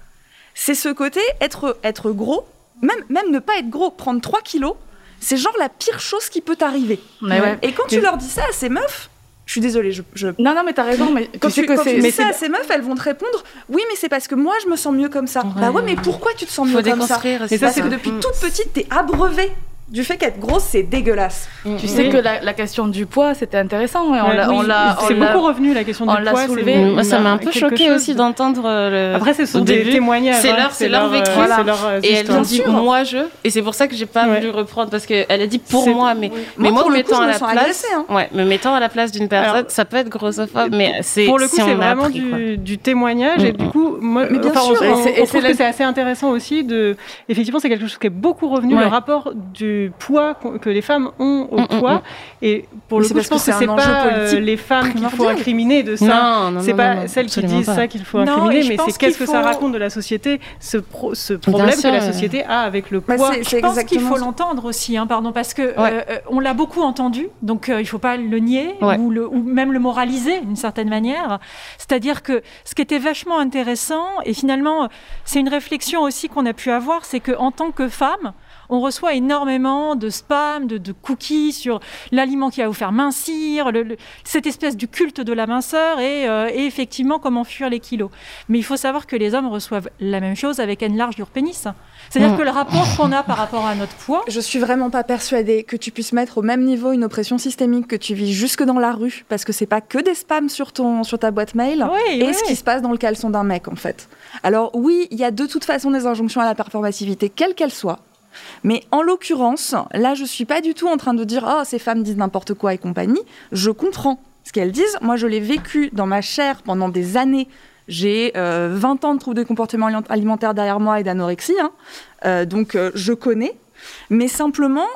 c'est ce côté être, être gros, même, même ne pas être gros, prendre 3 kilos, c'est genre la pire chose qui peut t'arriver. Ouais. Et quand tu leur dis ça à ces meufs, je suis désolée, je, je- Non, non, mais t'as raison, mais quand tu sais que quand tu c'est. dis ça à ces meufs, elles vont te répondre Oui, mais c'est parce que moi je me sens mieux comme ça. Bah ouais, mais pourquoi tu te sens Faut mieux comme ça Parce ça. que depuis Mm. toute petite, t'es abreuvée du fait qu'être grosse, c'est dégueulasse. Tu sais que la, la question du poids, c'était intéressant. On Ouais, l'a, oui, on l'a, c'est beaucoup revenu la question on du poids. soulevé. Moi, ça m'a un peu choqué aussi de- d'entendre euh, le. Après, ce sont au des début. témoignages, C'est hein, leur, c'est c'est leur leur, vécu. euh, voilà. c'est leur, euh, et elle a dit moi je. Et c'est pour ça que j'ai pas Ouais. voulu reprendre parce qu'elle a dit pour moi, mais, oui. mais Moi, moi, pour me mettant à la place, hein. ouais, me mettant à la place d'une personne, ça peut être grossophobe, mais c'est Pour le coup, c'est vraiment du, témoignage et Mm, du coup, moi, Mais bien enfin, sûr, on, et on- c'est- assez intéressant aussi de. Effectivement, c'est quelque chose qui est beaucoup revenu le rapport du poids que les femmes ont au Mm, mm, poids mm. et pour Mais le coup, je pense que que c'est pas euh, les femmes qu'il faut incriminer de ça. C'est pas celles qui disent pas. ça qu'il faut incriminer, mais c'est qu'est-ce que ça raconte de la société, ce, pro- ce problème sûr, que la euh. société a avec le Bah, poids. Je pense qu'il faut l'entendre aussi, hein, pardon, parce que Ouais. euh, euh, on l'a beaucoup entendu, donc euh, il faut pas le nier Ouais. ou, le- ou même le moraliser d'une certaine manière. C'est-à-dire que ce qui était vachement intéressant, et finalement c'est une réflexion aussi qu'on a pu avoir, c'est que en tant que femme, on reçoit énormément de spam, de, de cookies sur l'aliment qui va vous faire mincir, le- le- cette espèce du culte de la minceur et, euh, et effectivement comment fuir les kilos. Mais il faut savoir que les hommes reçoivent la même chose avec un large pénis. C'est-à-dire Mm. que le rapport qu'on a par rapport à notre poids, Je suis vraiment pas persuadée que tu puisses mettre au même niveau une oppression systémique que tu vis jusque dans la rue, parce que c'est pas que des spams sur, ton, sur ta boîte mail, Oui, et oui, ce qui se passe dans le caleçon d'un mec, en fait. Alors oui, il y a de toute façon des injonctions à la performativité, quelle qu'elle soit. Mais en l'occurrence, là, je suis pas du tout en train de dire oh ces femmes disent n'importe quoi et compagnie. Je comprends ce qu'elles disent. Moi, je l'ai vécu dans ma chair pendant des années. J'ai euh, 20 ans de troubles de comportement aliment- alimentaire derrière moi et d'anorexie, hein. Euh, donc euh, je connais. Mais simplement,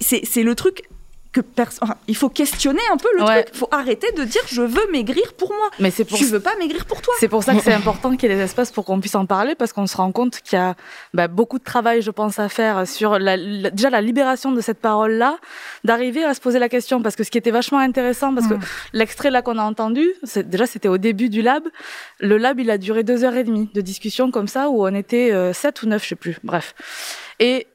c'est le truc que perso- enfin, il faut questionner un peu le Ouais. truc. Il faut arrêter de dire je veux maigrir pour moi. Mais c'est pour Tu veux pas maigrir pour toi. C'est pour ça que c'est important qu'il y ait des espaces pour qu'on puisse en parler, parce qu'on se rend compte qu'il y a bah, beaucoup de travail, je pense, à faire sur la, la- déjà la libération de cette parole-là, d'arriver à se poser la question, parce que ce qui était vachement intéressant, parce que l'extrait là qu'on a entendu, c'est- déjà c'était au début du lab, le lab il a duré deux heures et demie de discussion comme ça, où on était euh, sept ou neuf, je sais plus, bref. Et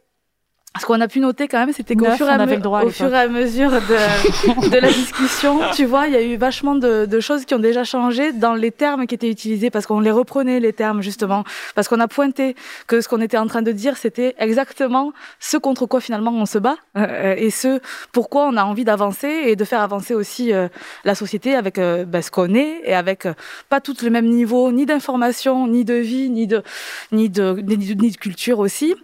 ce qu'on a pu noter quand même, c'était qu'au fur, au fur et à mesure de, de la discussion, tu vois, il y a eu vachement de, de choses qui ont déjà changé dans les termes qui étaient utilisés, parce qu'on les reprenait, les termes, justement, parce qu'on a pointé que ce qu'on était en train de dire, c'était exactement ce contre quoi finalement on se bat, euh, et ce pourquoi on a envie d'avancer et de faire avancer aussi euh, la société avec euh, ben, ce qu'on est, et avec euh, pas tous le même niveau, ni d'information, ni de vie, ni de, ni de, ni de, ni de culture aussi.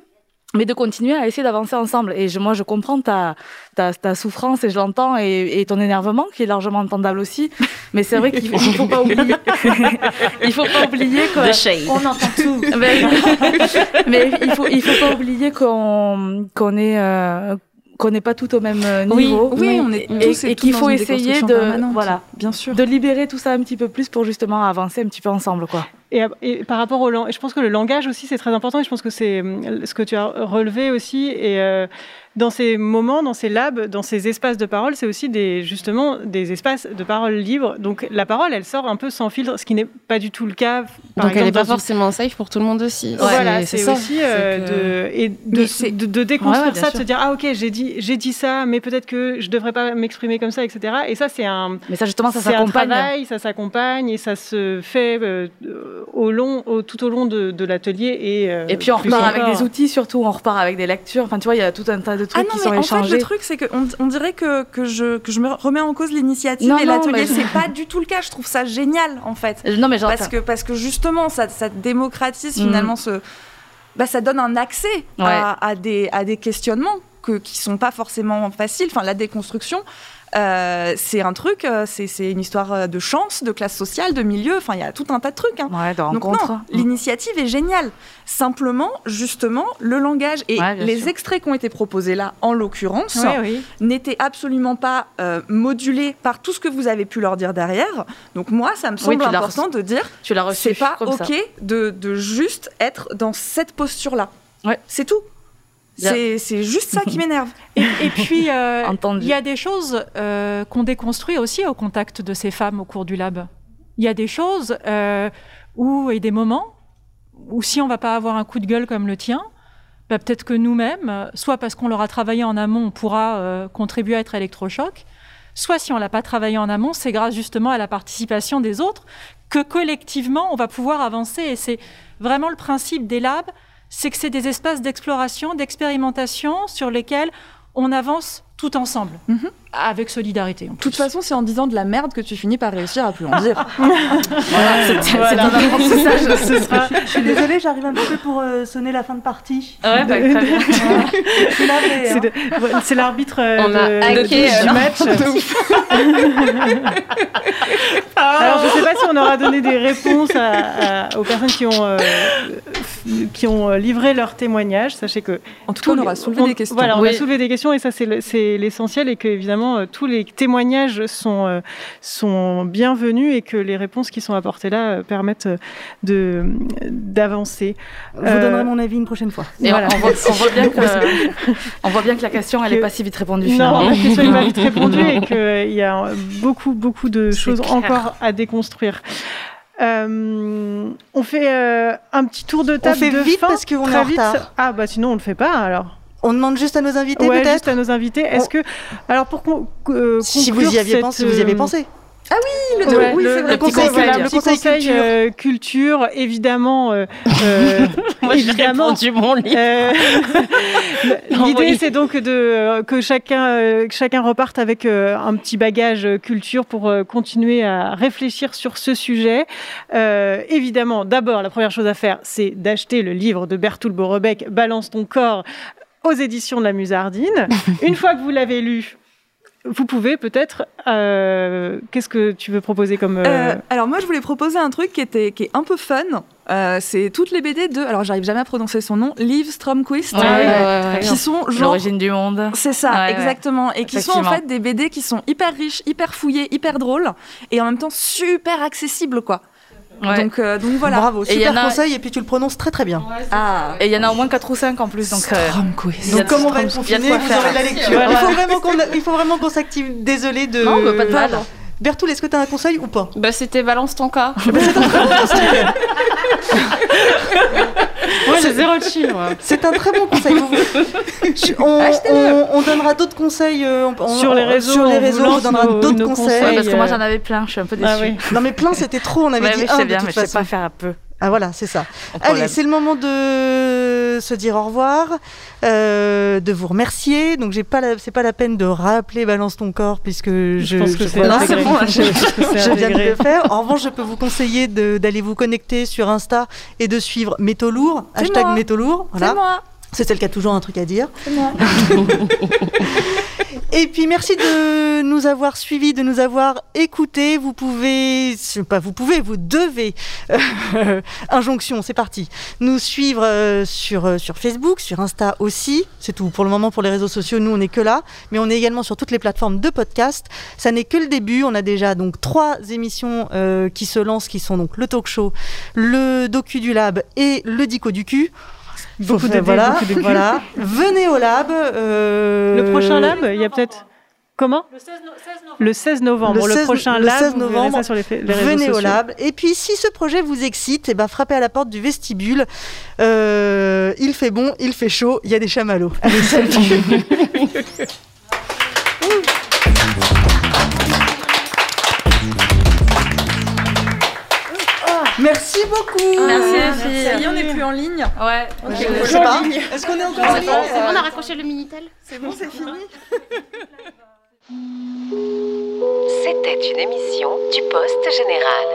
Mais de continuer à essayer d'avancer ensemble. Et je, moi, je comprends ta, ta, ta souffrance et je l'entends et, et ton énervement qui est largement entendable aussi. Mais c'est vrai qu'il faut, faut pas oublier. il faut pas oublier que. The shade. On entend tout. mais, mais il faut, il faut pas oublier qu'on, qu'on est. euh, qu'on n'est pas tout au même euh, Oui, niveau oui, on est et, tous et et toutes qu'il faut essayer de permanente. voilà bien sûr de libérer tout ça un petit peu plus pour justement avancer un petit peu ensemble quoi Et, et par rapport au lang- je pense que le langage aussi c'est très important et je pense que c'est hum, ce que tu as relevé aussi et euh, dans ces moments, dans ces labs, dans ces espaces de parole, c'est aussi des justement des espaces de parole libre. Donc la parole, elle sort un peu sans filtre, ce qui n'est pas du tout le cas. Par Donc elle n'est pas une- forcément safe pour tout le monde aussi. Voilà, c'est ça. aussi euh, que- de, et de, déconstruire Ouais, ouais, bien ça, de se dire ah ok j'ai dit j'ai dit ça, mais peut-être que je devrais pas m'exprimer comme ça, etc. Et ça c'est un mais ça justement ça c'est un s'accompagne travail, ça s'accompagne et ça se fait euh, au long, au- tout au long de, de l'atelier et euh, et puis on repart avec encore. des outils surtout on repart avec des lectures enfin tu vois il y a tout un tas de trucs Ah non, qui mais sont en fait, échangés le truc, c'est qu'on on dirait que, que, je, que je me remets en cause l'initiative et l'atelier. mais je- C'est pas du tout le cas. Je trouve ça génial, en fait. non mais j'entends. parce que, parce que justement, ça, ça démocratise Mhm. finalement ce. Bah, ça donne un accès Ouais. à, à des, à des questionnements que, qui sont pas forcément faciles. Enfin, la déconstruction, euh, c'est un truc, euh, c'est une histoire euh, de chance, de classe sociale, de milieu. Enfin, il y a tout un tas de trucs. hein. Ouais, de Donc non, Mm. l'initiative est géniale. Simplement, justement, le langage et Ouais, les sûr. extraits qui ont été proposés là, en l'occurrence, oui. n'étaient absolument pas euh, modulés par tout ce que vous avez pu leur dire derrière. Donc moi, ça me semble important de dire, tu l'as c'est pas ok de, de juste être dans cette posture-là. Ouais. C'est tout. C'est juste ça qui m'énerve. Et, et puis, euh, il y a des choses euh, qu'on déconstruit aussi au contact de ces femmes au cours du lab. Il y a des choses euh, où, et des moments où si on va pas avoir un coup de gueule comme le tien, bah, peut-être que nous-mêmes, soit parce qu'on l'aura travaillé en amont, on pourra euh, contribuer à être électrochoc, soit si on l'a pas travaillé en amont, c'est grâce justement à la participation des autres que collectivement, on va pouvoir avancer. Et c'est vraiment le principe des labs, c'est que c'est des espaces d'exploration, d'expérimentation sur lesquels on avance tout ensemble, avec solidarité. De toute façon, c'est en disant de la merde que tu finis par réussir à plus en dire. Voilà, c'est Voilà. un apprentissage ce sera Je suis désolée, j'arrive un petit peu pour euh, sonner la fin de partie. ouais bah, très bien Je suis navrée, hein. C'est de- ouais, l'arbitre euh, a de- hacké, de- du alors. match. Alors, je ne sais pas si on aura donné des réponses à- à- aux personnes qui ont, euh, qui ont euh, livré leur témoignage. Sachez que En tout cas, on aura soulevé des questions. Voilà, on a Oui. soulevé des questions et ça c'est le- c'est l'essentiel et que évidemment euh, tous les témoignages sont euh, sont bienvenus et que les réponses qui sont apportées là euh, permettent de d'avancer. Je vous donnerai mon avis une prochaine fois. et Voilà. on, voit, on voit bien que on voit bien que la question elle est pas si vite répondue Non, la question n'est pas vite répondue et qu'il y a beaucoup, beaucoup de choses clair. encore à déconstruire. Euh, on fait euh, un petit tour de table fait de vite fin, parce qu'on est très en vite. retard. Ah bah sinon on le fait pas alors. On demande juste à nos invités Ouais, peut-être juste à nos invités. Est-ce que alors pour con- euh, Si conclure vous y aviez cette, pensé, vous y avez euh, pensé. le, Ouais, oui, le, petit conseil, conseil, voilà, le le petit conseil conseil, culture. euh, culture, évidemment, euh, euh, Moi, j'ai évidemment. répondu mon livre. Euh, L'idée, oui. c'est donc de que chacun que chacun reparte avec euh, un petit bagage culture pour euh, continuer à réfléchir sur ce sujet. Euh, évidemment, d'abord, la première chose à faire, c'est d'acheter le livre de Bertoul Borebec, Balance ton corps, aux éditions de la Musardine. Une fois que vous l'avez lu. Vous pouvez peut-être. euh, Qu'est-ce que tu veux proposer comme. euh, Euh, alors moi je voulais proposer un truc qui était qui est un peu fun. Euh, c'est toutes les BD de alors j'arrive jamais à prononcer son nom Liv Stromquist Ouais, ouais, ouais, ouais. qui sont genre l'origine du monde c'est ça Ouais, ouais. exactement et qui sont en fait des BD qui sont hyper riches, hyper fouillés, hyper drôles et en même temps super accessibles quoi. Ouais. Donc euh, donc voilà. Bravo, Et super en a- conseil et puis tu le prononces très très bien. Ah et il y en a au moins 4 ou 5 en plus donc euh, Stromquist. Donc comme on va être confiné, quoi vous faire. aurez de la lecture. Voilà. Il faut vraiment qu'on il faut vraiment qu'on s'active. Désolé de. Non, bah, pas de mal. Bertoul, est-ce que tu as un conseil ou pas? Bah, c'était balance ton corps. Moi, j'ai zéro de chi, moi. C'est un très bon conseil. On, on- on donnera d'autres conseils euh, on- on- Sur les réseaux, Sur les on vous réseaux, on donnera d'autres conseils. conseils. Ouais, parce que moi euh, j'en avais plein je suis un peu déçue Ah oui. Non mais plein c'était trop, on avait Ouais, dit un je sais de bien toute mais je sais façon. pas faire un peu Ah voilà, c'est ça. Allez, c'est le moment de se dire au revoir, euh, de vous remercier. Donc j'ai pas, c'est pas la peine de rappeler balance ton corps puisque je, pense que c'est voilà, intégré. c'est bon, Je pense que c'est je viens de intégré. le faire. En revanche, je peux vous conseiller de- d'aller vous connecter sur Insta et de suivre Métaux Lourds, hashtag moi. Métaux Lourds. C'est Voilà. moi. C'est celle qui a toujours un truc à dire. Et puis merci de nous avoir suivis, de nous avoir écoutés. Vous pouvez, pas vous pouvez, vous devez, euh, injonction, c'est parti, nous suivre euh, sur, euh, sur Facebook, sur Insta aussi. C'est tout pour le moment pour les réseaux sociaux. Nous, on n'est que là, mais on est également sur toutes les plateformes de podcast. Ça n'est que le début. On a déjà donc trois émissions qui se lancent, qui sont donc le talk show, le docu du lab et le dico du cul. Beaucoup de voilà. Venez au lab. euh, Le prochain lab, il y a peut-être. Comment Le 16 novembre. Le, 16 prochain le lab, 16 vous verrez novembre, ça sur les, fa- les réseaux venez sociaux. au lab. Et puis, si ce projet vous excite, eh ben, frappez à la porte du vestibule. Euh, il fait bon, il fait chaud, il y a des chamallows. Allez, salut Merci beaucoup Merci les filles. Ça y est, on n'est plus en ligne Ouais. Je sais pas. Est-ce qu'on est encore en ligne C'est bon, on a raccroché le Minitel C'est bon, c'est fini C'était une émission du Poste Général.